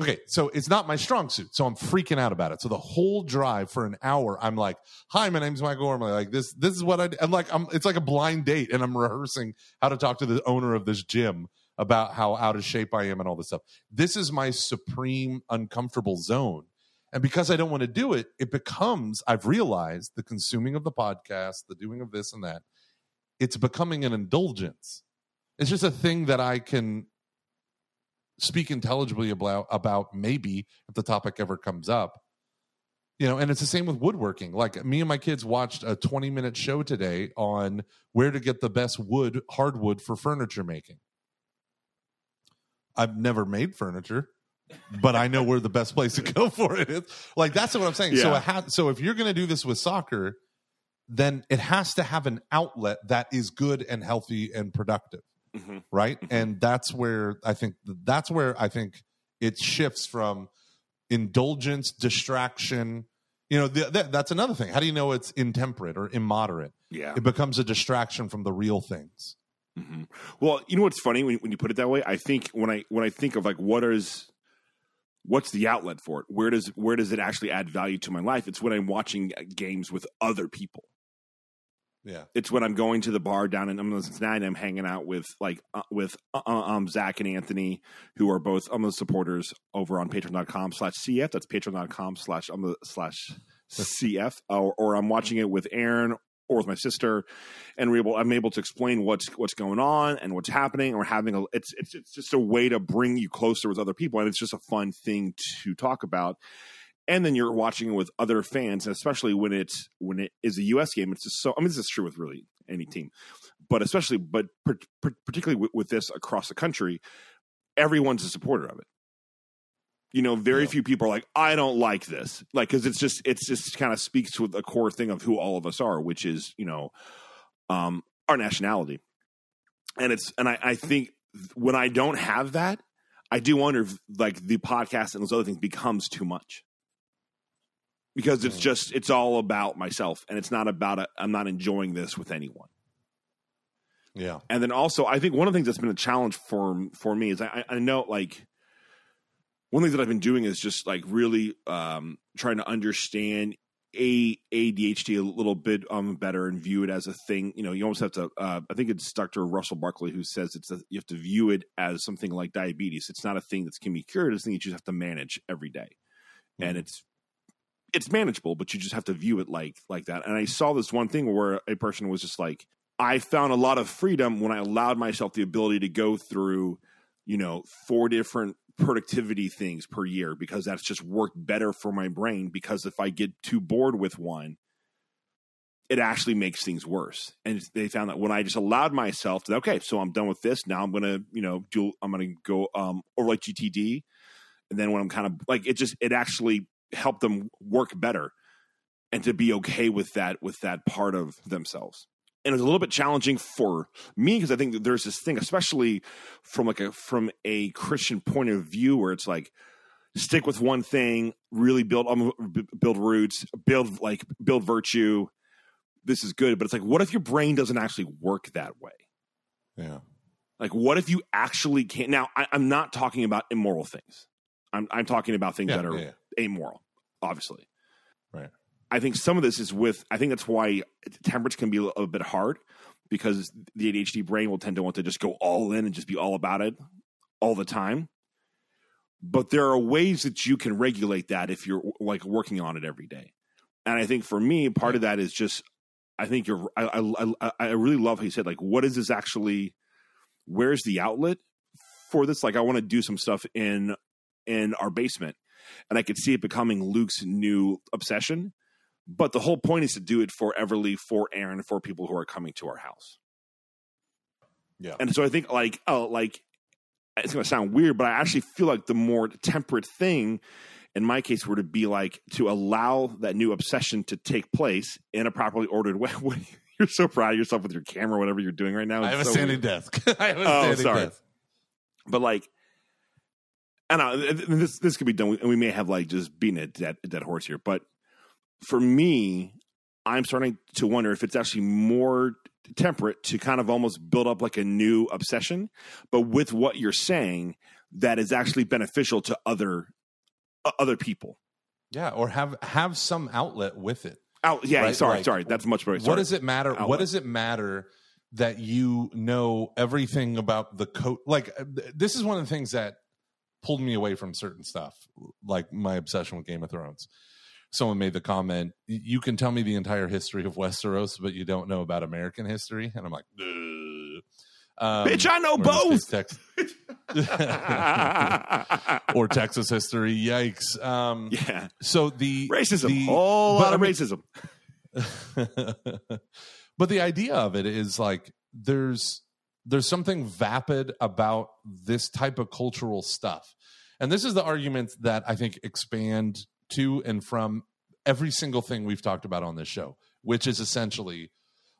Okay, so it's not my strong suit, so I'm freaking out about it. So the whole drive for an hour, I'm like, "Hi, my name's Michael Gormley. Like this, this is what I." I'm like, I'm. It's like a blind date, and I'm rehearsing how to talk to the owner of this gym about how out of shape I am and all this stuff. This is my supreme uncomfortable zone, and because I don't want to do it, it becomes. I've realized the consuming of the podcast, the doing of this and that, it's becoming an indulgence. It's just a thing that I can speak intelligibly about about maybe if the topic ever comes up you know and it's the same with woodworking like me and my kids watched a 20 minute show today on where to get the best wood hardwood for furniture making i've never made furniture but i know where the best place to go for it is like that's what i'm saying so Yeah. it ha- so if you're going to do this with soccer then it has to have an outlet that is good and healthy and productive Mhm. right Mhm. and that's where i think that's where i think it shifts from indulgence distraction you know th- th- that's another thing how do you know it's intemperate or immoderate Yeah. it becomes a distraction from the real things hmm Well, you know what's funny when, when you put it that way? I think when I when I think of like what is what's the outlet for it? Where does where does it actually add value to my life? It's when I'm watching games with other people. yeah It's when I'm going to the bar down in I'm in Cincinnati. and I'm hanging out with like uh, with uh, um Zach and Anthony, who are both um the supporters over on Patreon.com slash CF. That's Patreon.com slash um the slash CF. Or, or I'm watching it with Aaron or with my sister, and we're able, I'm able to explain what's what's going on and what's happening. And we're having a it's it's it's just a way to bring you closer with other people, and it's just a fun thing to talk about. And then you're watching it with other fans, and especially when it's when it is a U.S. game, it's just so. I mean, this is true with really any team, but especially, but per, per, particularly with, with this across the country, everyone's a supporter of it. You know, very Yeah. few people are like, I don't like this, like because it's just it's just kind of speaks to a core thing of who all of us are, which is you know, um, our nationality, and it's and I, I think when I don't have that, I do wonder if like the podcast and those other things becomes too much. Because it's just it's all about myself and it's not about i I'm not enjoying this with anyone. yeah. And then also, I think one of the things that's been a challenge for for me is I, I know like one thing that I've been doing is just like really um, trying to understand a ADHD a little bit um, better and view it as a thing. You know, you almost have to. Uh, I think it's Dr. Russell Barkley who says it's a, you have to view it as something like diabetes. It's not a thing that can be cured. It's a thing you just have to manage every day. and it's it's manageable, but you just have to view it like like that. And I saw this one thing where a person was just like, I found a lot of freedom when I allowed myself the ability to go through, you know, four different productivity things per year because that's just worked better for my brain. Because if I get too bored with one, it actually makes things worse. And they found that when I just allowed myself to, okay, so I'm done with this. Now I'm gonna, you know, do I'm gonna go um or like GTD. And then when I'm kind of like it just it actually helped them work better and to be okay with that with that part of themselves and it's a little bit challenging for me because i think that there's this thing especially from like a from a christian point of view where it's like stick with one thing really build um, build roots build like build virtue this is good. But it's like what if your brain doesn't actually work that way? Yeah. Like what if you actually can't now I, i'm not talking about immoral things. I'm, I'm talking about things yeah, that are yeah, amoral, obviously. I think some of this is with, I think that's why temperance can be a, little bit hard because the ADHD brain will tend to want to just go all in and just be all about it all the time. But there are ways that you can regulate that if you're like working on it every day. And I think for me, part of that is just, I think you're, I, I, I, I really love how you said, like, what is this actually, where's the outlet for this? Like, I want to do some stuff in, in our basement and I could see it becoming Luke's new obsession. But the whole point is to do it for Everly, for Aaron, for people who are coming to our house. yeah And so I think like oh like it's gonna sound weird, but I actually feel like the more temperate thing in my case were to be like to allow that new obsession to take place in a properly ordered way. You're so proud of yourself with your camera, whatever you're doing right now. I It's have a so standing weird. desk. I have a Oh, standing sorry. desk. but like I know th- th- this this could be done and we may have like just beating a dead, a dead horse here but for me I'm starting to wonder if it's actually more temperate to kind of almost build up like a new obsession but with what you're saying that is actually beneficial to other uh, other people. Yeah, or have have some outlet with it. Oh, yeah, Right, sorry, like, sorry. That's much better. What does it matter? Outlet. What does it matter that you know everything about the coat? Like uh, th- this is one of the things that pulled me away from certain stuff, like my obsession with Game of Thrones. Someone made the comment, "You can tell me the entire history of Westeros, but you don't know about American history," and I'm like, um, Bitch, I know or both. Tex- or Texas history. Yikes! Um, yeah, So the racism. the- Whole lot I of mean- racism. but the idea of it is like there's there's something vapid about this type of cultural stuff and this is the argument that i think expand to and from every single thing we've talked about on this show which is essentially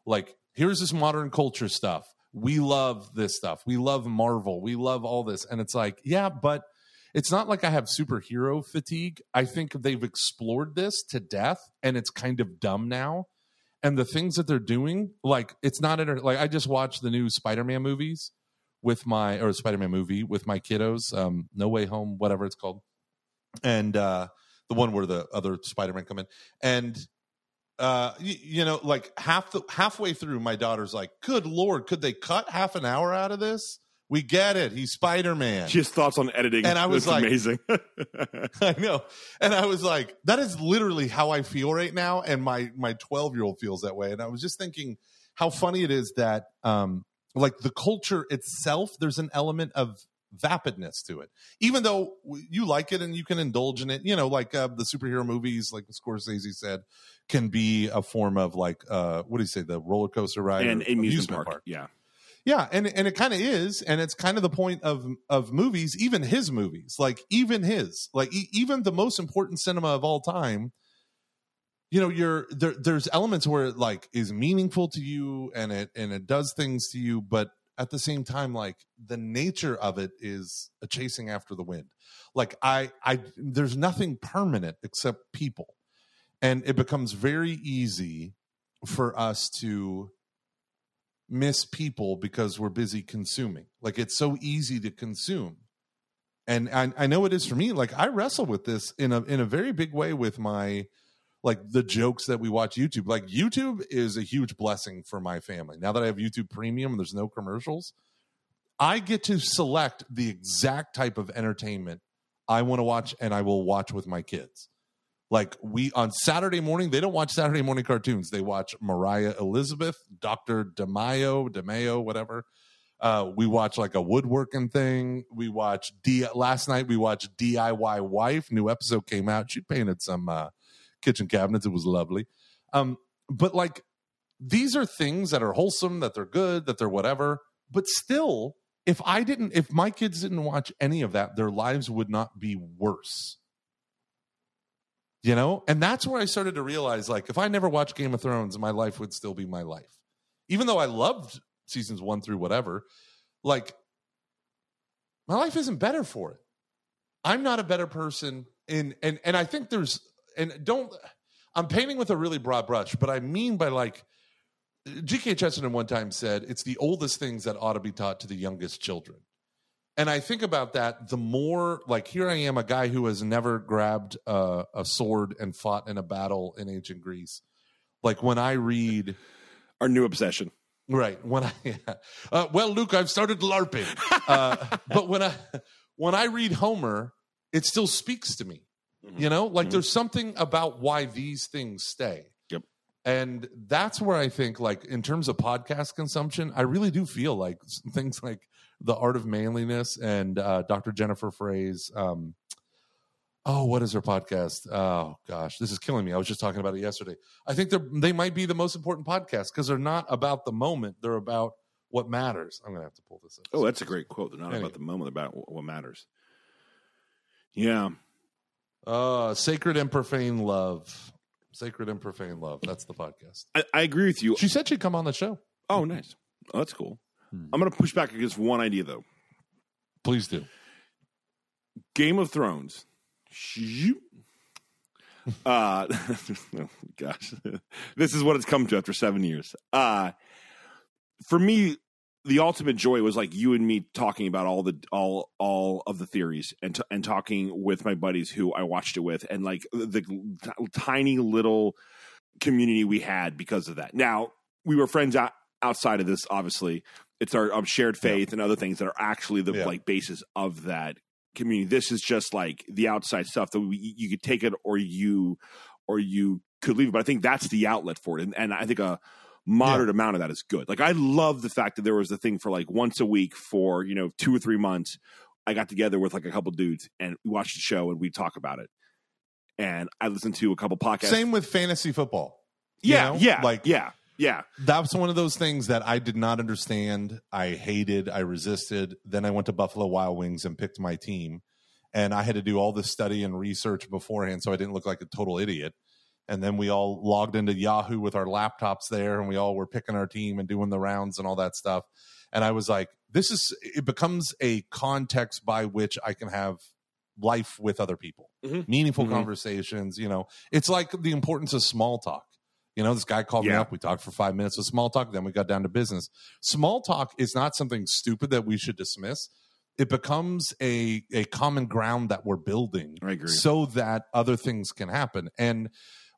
like here's this modern culture stuff we love this stuff we love marvel we love all this and it's like yeah but it's not like I have superhero fatigue. I think they've explored this to death and it's kind of dumb now. And the things that they're doing, like it's not inter- like I just watched the new Spider-Man movies with my or Spider-Man movie with my kiddos, um, No Way Home, whatever it's called. And uh the one where the other Spider-Man come in. And uh you, you know, like half the halfway through, my daughter's like, Good lord, could they cut half an hour out of this? We get it. He's Spider-Man. Just thoughts on editing. And I was That's like- amazing. I know. And I was like, that is literally how I feel right now. And my my 12 year old feels that way. And I was just thinking how funny it is that um like the culture itself, there's an element of vapidness to it. Even though you like it and you can indulge in it, you know, like uh, the superhero movies, like Scorsese said, can be a form of like uh what do you say, the roller coaster ride and or amusement, park. Yeah. yeah, and and it kind of is, and it's kind of the point of of movies, even his movies, like even his, like e- even the most important cinema of all time. You know, you're there. There's elements where it like is meaningful to you, and it and it does things to you, but at the same time, like the nature of it is a chasing after the wind. Like I, I, there's nothing permanent except people, and it becomes very easy for us to miss people because we're busy consuming. Like it's so easy to consume. And I, I know it is for me. Like I wrestle with this in a in a very big way with my like the jokes that we watch YouTube. Like YouTube is a huge blessing for my family. Now that I have YouTube Premium there's no commercials, I get to select the exact type of entertainment I want to watch and I will watch with my kids. Like we on Saturday morning, they don't watch Saturday morning cartoons. They watch Mariah Elizabeth, Dr. DeMayo, DeMayo, whatever. Uh, we watch like a woodworking thing. We watch D last night we watched DIY Wife. New episode came out. She painted some uh kitchen cabinets. It was lovely. Um, but like these are things that are wholesome, that they're good, that they're whatever. But still, if I didn't, if my kids didn't watch any of that, their lives would not be worse. You know? And that's where I started to realize like, if I never watched Game of Thrones, my life would still be my life. Even though I loved seasons one through whatever, like, my life isn't better for it. I'm not a better person in, and, and I think there's, and don't, I'm painting with a really broad brush, but I mean by like, G.K. Chesterton one time said, it's the oldest things that ought to be taught to the youngest children. And I think about that the more, like, here I am, a guy who has never grabbed a, a sword and fought in a battle in ancient Greece. Like, when I read, Our new obsession. right, when I, uh, well, Luke, I've started LARPing. Uh, but when I, when I read Homer, it still speaks to me. You know, like Mhm. there's something about why these things stay. Yep. And that's where I think, like, in terms of podcast consumption, I really do feel like things like The Art of Manliness and uh, Dr. Jennifer Frey's, um, oh, what is her podcast? Oh, gosh, this is killing me. I was just talking about it yesterday. I think they're, they might be the most important podcast because they're not about the moment, they're about what matters. I'm going to have to pull this up. Oh, that's a great quote. They're not Anyway. about the moment, they're about what matters. Yeah. Uh, Sacred and Profane Love. Sacred and Profane Love. That's the podcast. I, I agree with you. She said she'd come on the show. Oh, nice. Oh, that's cool. Hmm. I'm going to push back against one idea, though. Please do. Game of Thrones. Uh, oh, gosh, this is what it's come to after seven years. Uh, for me, the ultimate joy was like you and me talking about all the all all of the theories and t- and talking with my buddies who I watched it with and like the t- tiny little community we had because of that. Now we were friends out, outside of this. Obviously, it's our um, shared faith yeah. and other things that are actually the yeah. like basis of that community. This is just like the outside stuff that we, you could take it or you or you could leave it. But I think that's the outlet for it, and, and I think a moderate yeah. amount of that is good. Like I love the fact that there was a thing for like once a week for you know two or three months. I got together with like a couple dudes and we watched the show and we talk about it. And I listened to a couple podcasts. Same with fantasy football. Yeah, know? yeah, like yeah, yeah. That's one of those things that I did not understand. I hated. I resisted. Then I went to Buffalo Wild Wings and picked my team, and I had to do all this study and research beforehand, so I didn't look like a total idiot and then we all logged into Yahoo with our laptops there and we all were picking our team and doing the rounds and all that stuff. And I was like, this is it becomes a context by which I can have life with other people, mm-hmm. meaningful mm-hmm. conversations. You know, it's like the importance of small talk. You know, this guy called yeah. me up. We talked for five minutes of small talk. Then we got down to business. Small talk is not something stupid that we should dismiss. It becomes a a common ground that we're building, so that other things can happen. And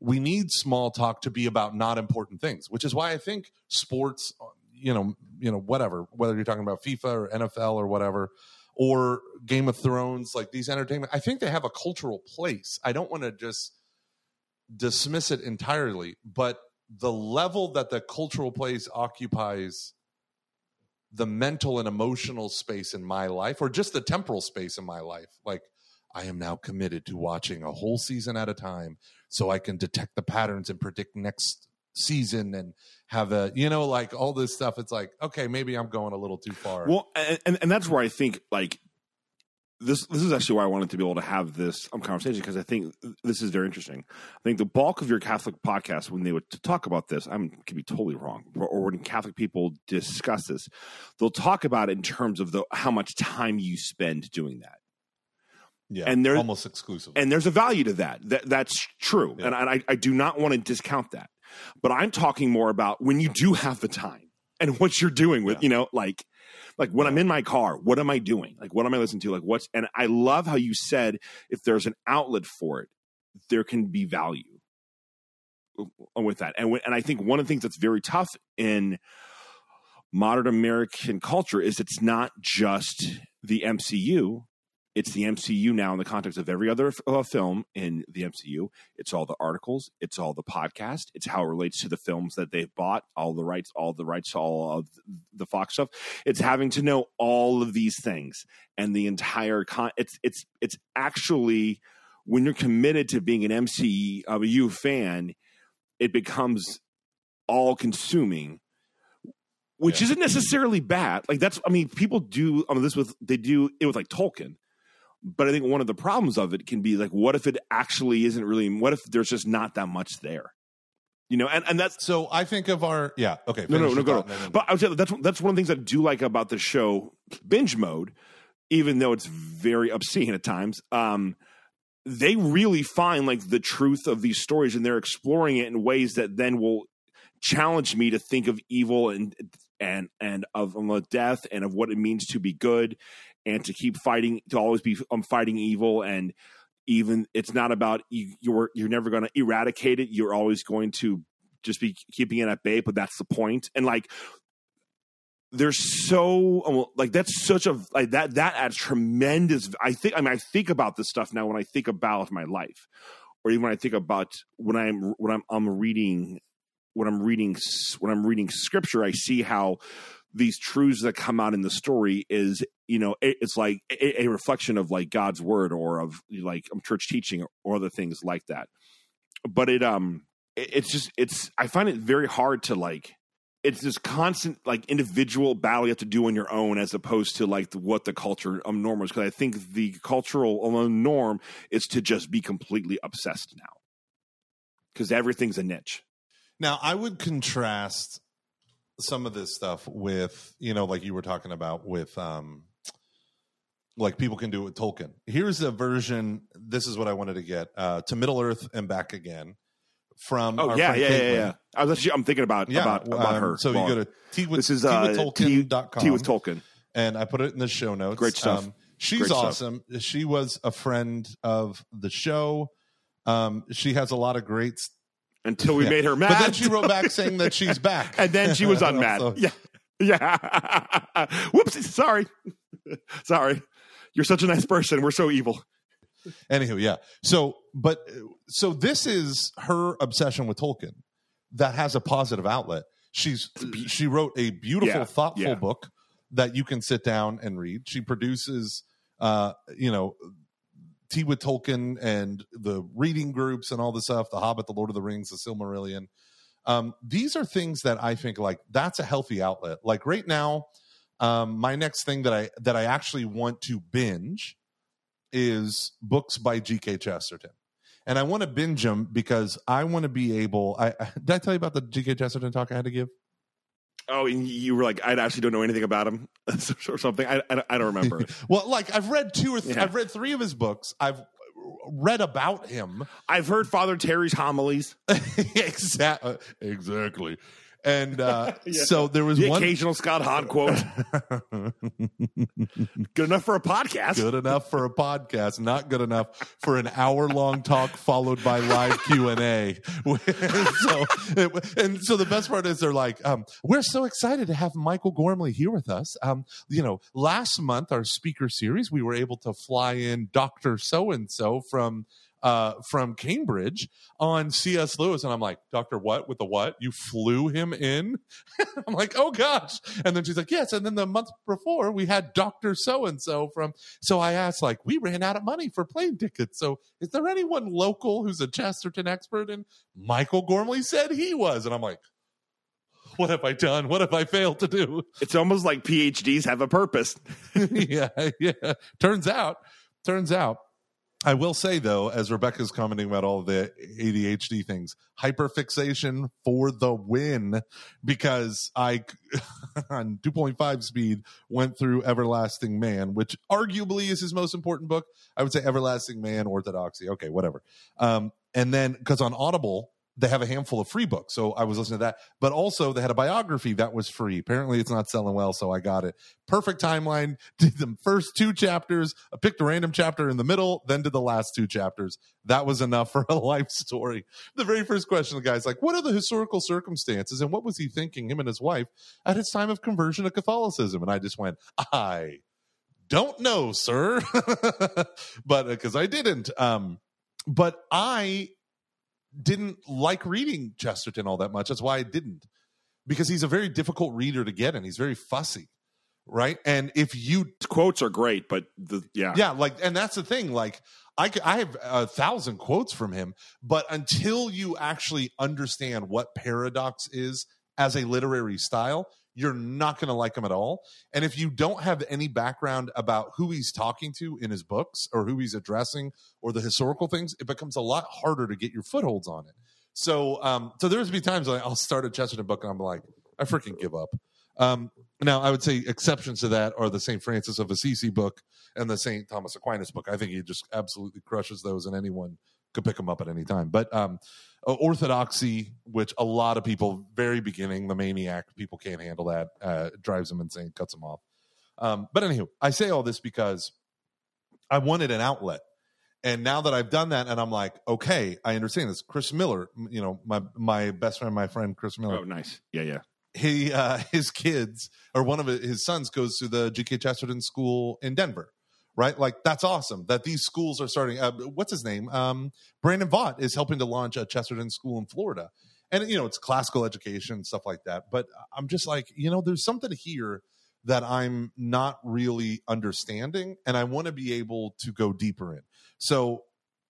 we need small talk to be about not important things, which is why I think sports, you know, you know, whatever, whether you're talking about FIFA or NFL or whatever, or Game of Thrones, like these entertainment, I think they have a cultural place. I don't want to just dismiss it entirely, but the level that the cultural place occupies the mental and emotional space in my life or just the temporal space in my life like i am now committed to watching a whole season at a time so I can detect the patterns and predict next season and have a you know like all this stuff. It's like okay maybe i'm going a little too far. Well and and that's where i think like this this is actually why i wanted to be able to have this um, conversation because i think this is very interesting. I think the bulk of your catholic podcast when they would talk about this i could be totally wrong or when catholic people discuss this they'll talk about it in terms of the how much time you spend doing that yeah, and there's almost exclusive. And there's a value to that. that that's true. Yeah. And I, I do not want to discount that. But I'm talking more about when you do have the time and what you're doing with, yeah. you know, like like when I'm in my car, what am I doing? Like what am I listening to? Like what's and I love how you said if there's an outlet for it, there can be value with that. And when, and I think one of the things that's very tough in modern American culture is it's not just the MCU it's the MCU now in the context of every other uh, film in the MCU. It's all the articles, it's all the podcast, it's how it relates to the films that they've bought, all the rights, all the rights, all of the Fox stuff. It's having to know all of these things and the entire con. It's it's it's actually when you're committed to being an MCU fan, it becomes all consuming which yeah. isn't necessarily bad. Like that's, I mean, people do I mean, this with they do it with like Tolkien. But I think one of the problems of it can be like, what if it actually isn't really? What if there's just not that much there? You know, and, and that's so. I think of our yeah. Okay, no, no, no, go. No, But I would say that's that's one of the things I do like about the show binge mode, even though it's very obscene at times. Um, they really find like the truth of these stories, and they're exploring it in ways that then will challenge me to think of evil and and and of, of death and of what it means to be good and to keep fighting to always be um, fighting evil and even it's not about you, you're you're never going to eradicate it. You're always going to just be keeping it at bay but that's the point. And like there's so um, like that's such a like that that adds tremendous i think i mean i think about this stuff now when i think about my life or even when i think about when i'm when i'm i'm reading when i'm reading when i'm reading scripture i see how these truths that come out in the story is you know it's like a, a reflection of like god's word or of like um, church teaching or other things like that. But it um it's just it's i find it very hard to like it's this constant like individual battle you have to do on your own as opposed to like the, what the culture um, norm is. Because i think the cultural um, norm is to just be completely obsessed now. Because everything's a niche. Now i would contrast some of this stuff with you know like you were talking about with um like people can do it with Tolkien. Here's a version. This is what I wanted to get uh, to Middle Earth and back again from Oh our yeah, yeah, yeah, yeah. I was actually, I'm thinking about Yeah, about about um, her. So you go to t with, this is uh, T, with Tolkien. and I put it in the show notes. Um, Great stuff. she's Great stuff. awesome. She was a friend of the show. Um, she has a lot of great. s- Until we yeah. made her mad, But then she wrote back saying that she's back, and then she was unmad. So- yeah, yeah. Whoops! Sorry, sorry. You're such a nice person. We're so evil. Anywho, yeah. So, but so this is her obsession with Tolkien that has a positive outlet. She's she wrote a beautiful, Yeah, thoughtful yeah. book that you can sit down and read. She produces, uh, you know, tea with Tolkien and the reading groups and all the stuff. The Hobbit, The Lord of the Rings, The Silmarillion. Um, these are things that I think like that's a healthy outlet. Like right now, um, my next thing that I that I actually want to binge is books by G.K. Chesterton. And I want to binge them because I want to be able. I, I did I tell you about the G.K. Chesterton talk I had to give? Oh, and you were like, I actually don't know anything about him or something. I, I, don't- I don't remember. Well, like I've read two or th- Yeah. I've read three of his books. I've read about him. I've heard Father Terry's homilies, exactly, exactly. And uh, Yeah. so there was the one occasional Scott Hahn quote. Good enough for a podcast. good enough for a podcast, not good enough for an hour long talk followed by live Q and A. So, and so the best part is they're like, um, "We're so excited to have Michael Gormley here with us." Um, you know, last month our speaker series, we were able to fly in Doctor So and So from. Uh, from Cambridge on C.S. Lewis, and I'm like, Doctor, what with the what? You flew him in? I'm like, oh gosh. And then she's like, yes. And then the month before, we had Doctor So and So from so I asked, like, we ran out of money for plane tickets. So is there anyone local who's a Chesterton expert? And Michael Gormley said he was. And I'm like, what have I done? What have I failed to do? It's almost like PhDs have a purpose. yeah, yeah. Turns out, turns out. I will say though, as Rebecca's commenting about all the ADHD things, hyperfixation for the win because I on 2.5 speed went through Everlasting Man, which arguably is his most important book. I would say Everlasting Man, Orthodoxy. Okay, whatever. Um, and then because on Audible, they have a handful of free books. So I was listening to that. But also they had a biography that was free. Apparently it's not selling well, so I got it. Perfect timeline. Did the first two chapters, I picked a random chapter in the middle, then did the last two chapters. That was enough for a life story. The very first question the guy's like, What are the historical circumstances and what was he thinking, him and his wife, at his time of conversion to Catholicism? And I just went, I don't know, sir. but because I didn't. Um, but I didn't like reading Chesterton all that much. That's why I didn't, because he's a very difficult reader to get, and he's very fussy, right? And if you, quotes are great, but the yeah, yeah, like, and that's the thing. Like, I I have a thousand quotes from him, but until you actually understand what paradox is as a literary style, you're not going to like him at all. And if you don't have any background about who he's talking to in his books or who he's addressing or the historical things, it becomes a lot harder to get your footholds on it. So, um, so there's be times I'll start a Chesterton book and I'm like, I freaking give up. Um, now, I would say exceptions to that are the St. Francis of Assisi book and the St. Thomas Aquinas book. I think he just absolutely crushes those, and anyone could pick them up at any time. But um, Orthodoxy, which a lot of people, very beginning, the maniac, people can't handle that, uh, drives them insane, cuts them off. Um, but anywho, I say all this because I wanted an outlet. And now that I've done that, and I'm like, okay, I understand this. Chris Miller, you know, my my best friend, my friend Chris Miller, Oh, nice. Yeah, yeah. he uh, his kids or one of his sons goes to the G.K. Chesterton School in Denver, right? Like that's awesome that these schools are starting. Uh, what's his name? Um, Brandon Vogt is helping to launch a Chesterton School in Florida, and you know it's classical education stuff like that. But I'm just like, you know, there's something here that I'm not really understanding, and I want to be able to go deeper in. So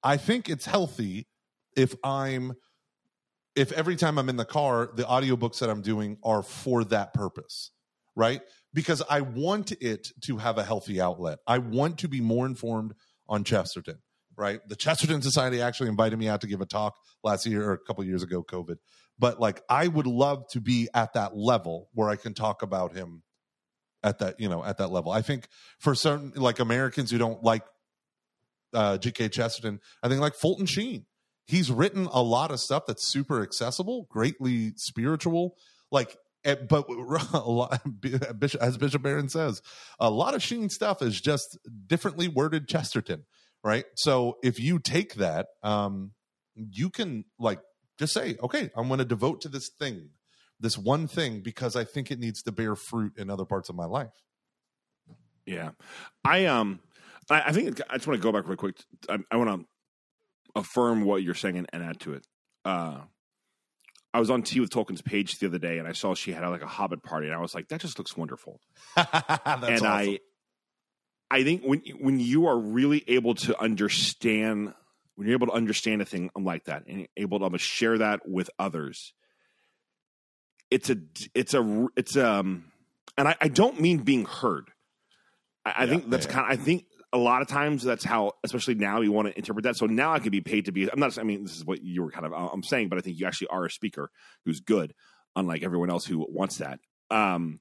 I think it's healthy if I'm if every time I'm in the car, the audiobooks that I'm doing are for that purpose, right? Because I want it to have a healthy outlet. I want to be more informed on Chesterton, right? The Chesterton Society actually invited me out to give a talk last year or a couple years ago, COVID. But like, I would love to be at that level where I can talk about him at that, you know, at that level. I think for certain like Americans who don't like uh, G.K. Chesterton, I think like Fulton Sheen he's written a lot of stuff that's super accessible, greatly spiritual. Like, but lot, as Bishop Barron says, a lot of Sheen stuff is just differently worded Chesterton, right? So if you take that, um, you can like just say, okay, I'm going to devote to this thing, this one thing, because I think it needs to bear fruit in other parts of my life. Yeah, I um, I, I think I just want to go back real quick. I, I want to affirm what you're saying and, and add to it. Uh, I was on Tea with Tolkien's page the other day, and I saw she had like a Hobbit party, and I was like, that just looks wonderful. and awesome. I, I think when when you are really able to understand, when you're able to understand a thing like that, and able to almost share that with others, it's a it's a it's um, and I, I don't mean being heard. I, I Yeah, think that's yeah. kind. Of, I think a lot of times that's how, especially now, you want to interpret that. So now I could be paid to be. I'm not. I mean, this is what you were kind of. I'm saying, but I think you actually are a speaker who's good, unlike everyone else who wants that. Um,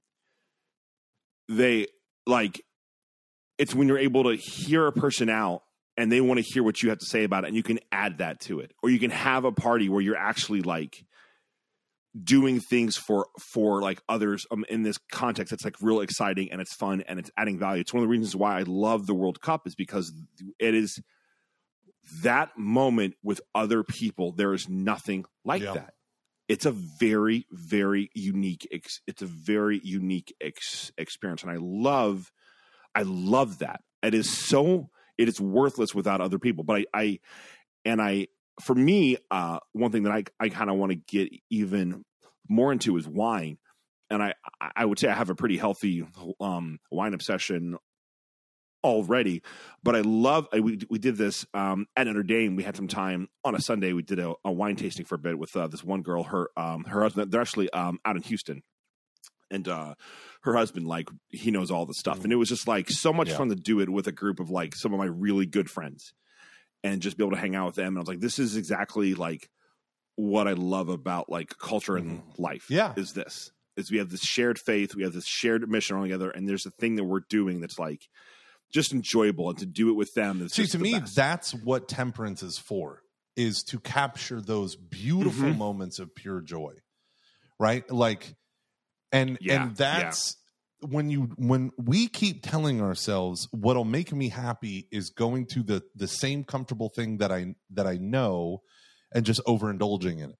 they like it's when you're able to hear a person out and they want to hear what you have to say about it, and you can add that to it, or you can have a party where you're actually like doing things for for like others um, in this context it's like real exciting and it's fun and it's adding value. It's one of the reasons why i love the world cup is because it is that moment with other people there is nothing like Yeah. that. It's a very very unique ex- it's a very unique ex- experience and i love i love that. It is so it is worthless without other people but i i and i for me, uh, one thing that I I kind of want to get even more into is wine, and I I would say I have a pretty healthy um, wine obsession already, but I love I, we we did this um, at Notre Dame. We had some time on a Sunday. We did a, a wine tasting for a bit with uh, this one girl. Her um, her husband. They're actually um, out in Houston. And uh, her husband, like, he knows all the stuff, and it was just like so much Yeah. fun to do it with a group of like some of my really good friends and just be able to hang out with them. And I was like, this is exactly like what I love about like culture and life. Yeah. Is this is we have this shared faith, we have this shared mission all together, and there's a thing that we're doing that's like just enjoyable and to do it with them is See, to the me, best. that's what temperance is for, is to capture those beautiful Mhm. moments of pure joy. Right? Like and Yeah, and that's when you when we keep telling ourselves what'll make me happy is going to the the same comfortable thing that I that I know and just overindulging in it.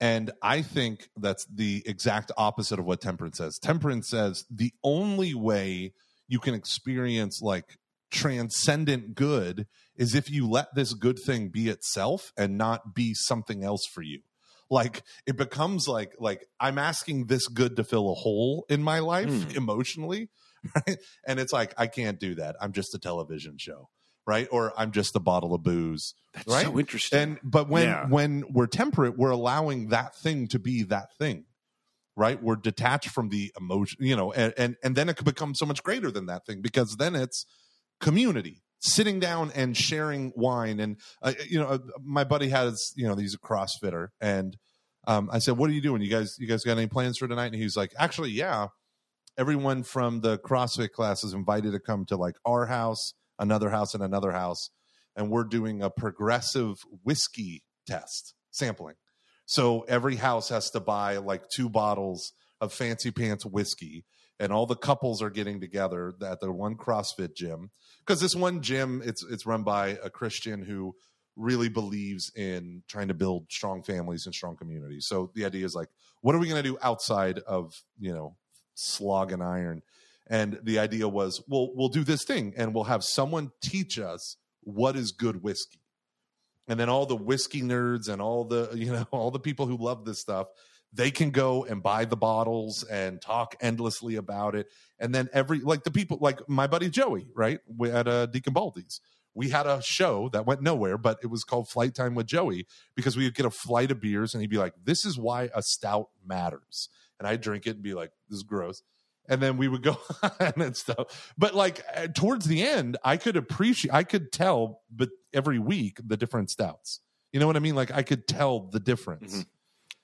And I think that's the exact opposite of what temperance says. Temperance says the only way you can experience like transcendent good is if you let this good thing be itself and not be something else for you like it becomes like like i'm asking this good to fill a hole in my life Hmm. emotionally right and it's like i can't do that i'm just a television show right or i'm just a bottle of booze that's right? so interesting. and but when Yeah. when we're temperate we're allowing that thing to be that thing right we're detached from the emotion you know and and, and then it could become so much greater than that thing because then it's community sitting down and sharing wine. And uh, you know uh, my buddy has you know he's a crossfitter. And um, i said what are you doing? You guys you guys got any plans for tonight? And he's like actually yeah. Everyone from the crossfit class is invited to come to like our house another house and another house. And we're doing a progressive whiskey test sampling. So every house has to buy like two bottles of fancy pants whiskey and all the couples are getting together at the one CrossFit gym because this one gym it's it's run by a Christian who really believes in trying to build strong families and strong communities. So the idea is like, what are we going to do outside of you know slog and iron? And the idea was, well, we'll do this thing, and we'll have someone teach us what is good whiskey. And then all the whiskey nerds and all the you know all the people who love this stuff they can go and buy the bottles and talk endlessly about it. And then every like the people like my buddy Joey, right? We at uh, Deacon Baldy's. We had a show that went nowhere, but it was called Flight Time with Joey because we would get a flight of beers and he'd be like, "This is why a stout matters," and I'd drink it and be like, "This is gross." And then we would go and stuff. But like uh, towards the end, I could appreciate, I could tell, but every week the different stouts. You know what I mean? Like I could tell the difference. Mhm.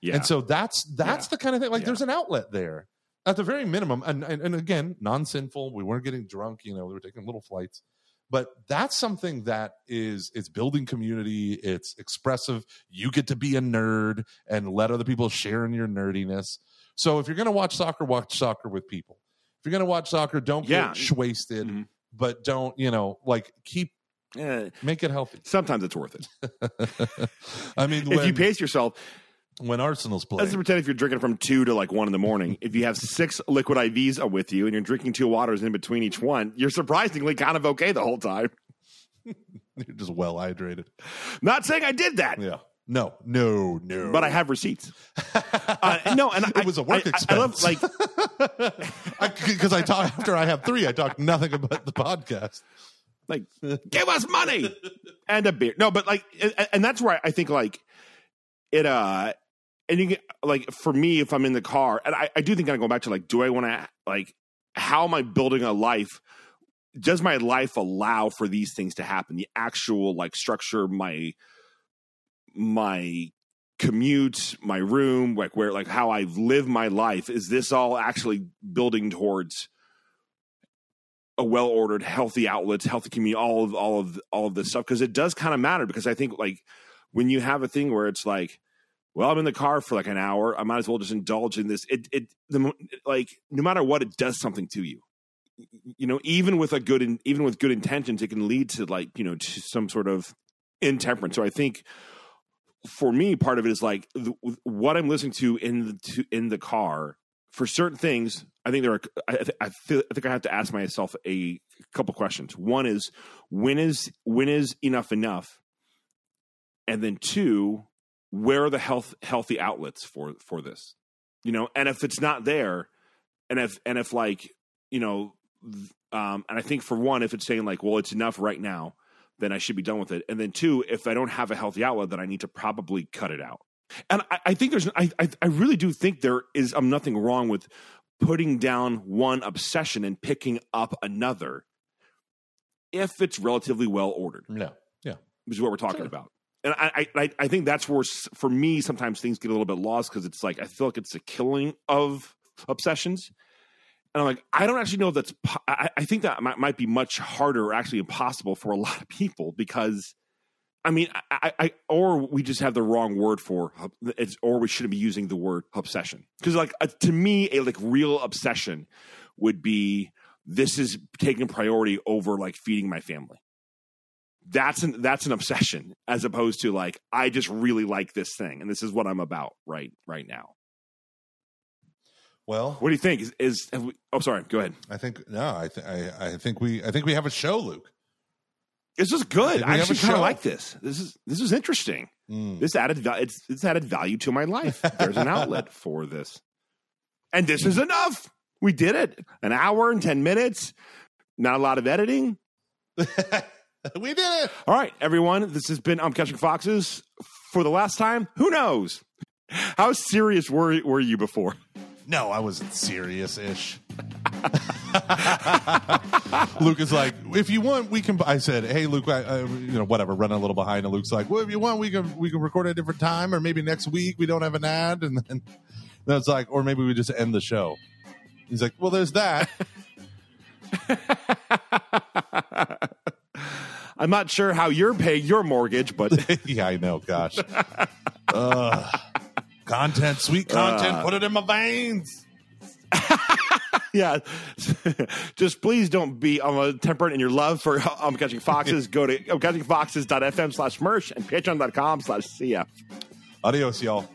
Yeah. And so that's that's Yeah. the kind of thing. Like Yeah. there's an outlet there at the very minimum. And, and and again, non sinful. We weren't getting drunk. You know, we were taking little flights. but that's something that is it's building community it's expressive you get to be a nerd and let other people share in your nerdiness so if you're going to watch soccer watch soccer with people if you're going to watch soccer don't Yeah. get wasted Mhm. but don't you know like keep Eh, make it healthy sometimes it's worth it. i mean if when, you pace yourself, when arsenal's play. let's pretend if you're drinking from two to like one in the morning. if you have six liquid IVs with you and you're drinking two waters in between each one, you're surprisingly kind of okay the whole time. you're just well hydrated Not saying I did that. yeah no no no But I have receipts. uh, no, and I, It was a work I- I- I love, expense. like because I, talk after I have three, I talk nothing about the podcast. like give us money and a beer no but like and, and that's where i think like it uh and you get like for me if i'm in the car and i, I do think i go back to like do i want to like how am i building a life? Does my life allow for these things to happen? The actual like structure my my commute my room like where like how i live my life is this all actually building towards a well ordered, healthy outlets, healthy community, all of all of all of this stuff? Because it does kind of matter because I think like when you have a thing where it's like, well, I'm in the car for like an hour, I might as well just indulge in this. It it the like no matter what, it does something to you. You know, even with a good in, even with good intentions, it can lead to like you know to some sort of intemperance. So I think for me, part of it is like the, what I'm listening to in the to, in the car for certain things, I think there are. I, I, feel, I think I have to ask myself a couple questions. One is when is when is enough enough, and then two, where are the health healthy outlets for for this? You know, and if it's not there, and if and if like you know, um, and I think for one, if it's saying like, well, it's enough right now, then I should be done with it. And then two, if I don't have a healthy outlet, then I need to probably cut it out. And I, I think there's, I, I, I really do think there is um, nothing wrong with putting down one obsession and picking up another if it's relatively well ordered, No, yeah which is what we're talking Sure. about. And I, I, I think that's where, for me, sometimes things get a little bit lost because it's like I feel like it's a killing of obsessions. And I'm like, I don't actually know that's. I, I think that might, might be much harder, or actually impossible for a lot of people because, I mean, I, I, or we just have the wrong word for it's, or we shouldn't be using the word obsession because, like, uh, to me, a like real obsession would be this is taking priority over like feeding my family. That's an that's an obsession as opposed to like I just really like this thing and this is what I'm about right right now. well, What do you think? Is, is have we, oh sorry, go ahead. I think no, I, th- I I think we I think we have a show, Luke. This is good. We I actually kind of like this. This is this is interesting. Mm. This added it's it's added value to my life. There's an outlet for this, and this is enough. We did it. An hour and ten minutes. Not a lot of editing. we did it. All right, everyone. This has been I'm catching foxes for the last time. Who knows? How serious were were you before? No, I wasn't serious ish. Luke is like, if you want, we can. I said, hey, Luke, I, I, you know, whatever, running a little behind. And Luke's like, well, if you want, we can we can record at a different time, or maybe next week we don't have an ad, and then then it's like, or maybe we just end the show. He's like, well, there's that. I'm not sure how you're paying your mortgage, but yeah, I know. Gosh, Ugh. content, sweet content, Uh. put it in my veins. yeah, just please don't be um, temperate in your love for I'm catching foxes. Go to I'm catching foxes.fm slash merch and patreon.com slash cf. Adios, y'all.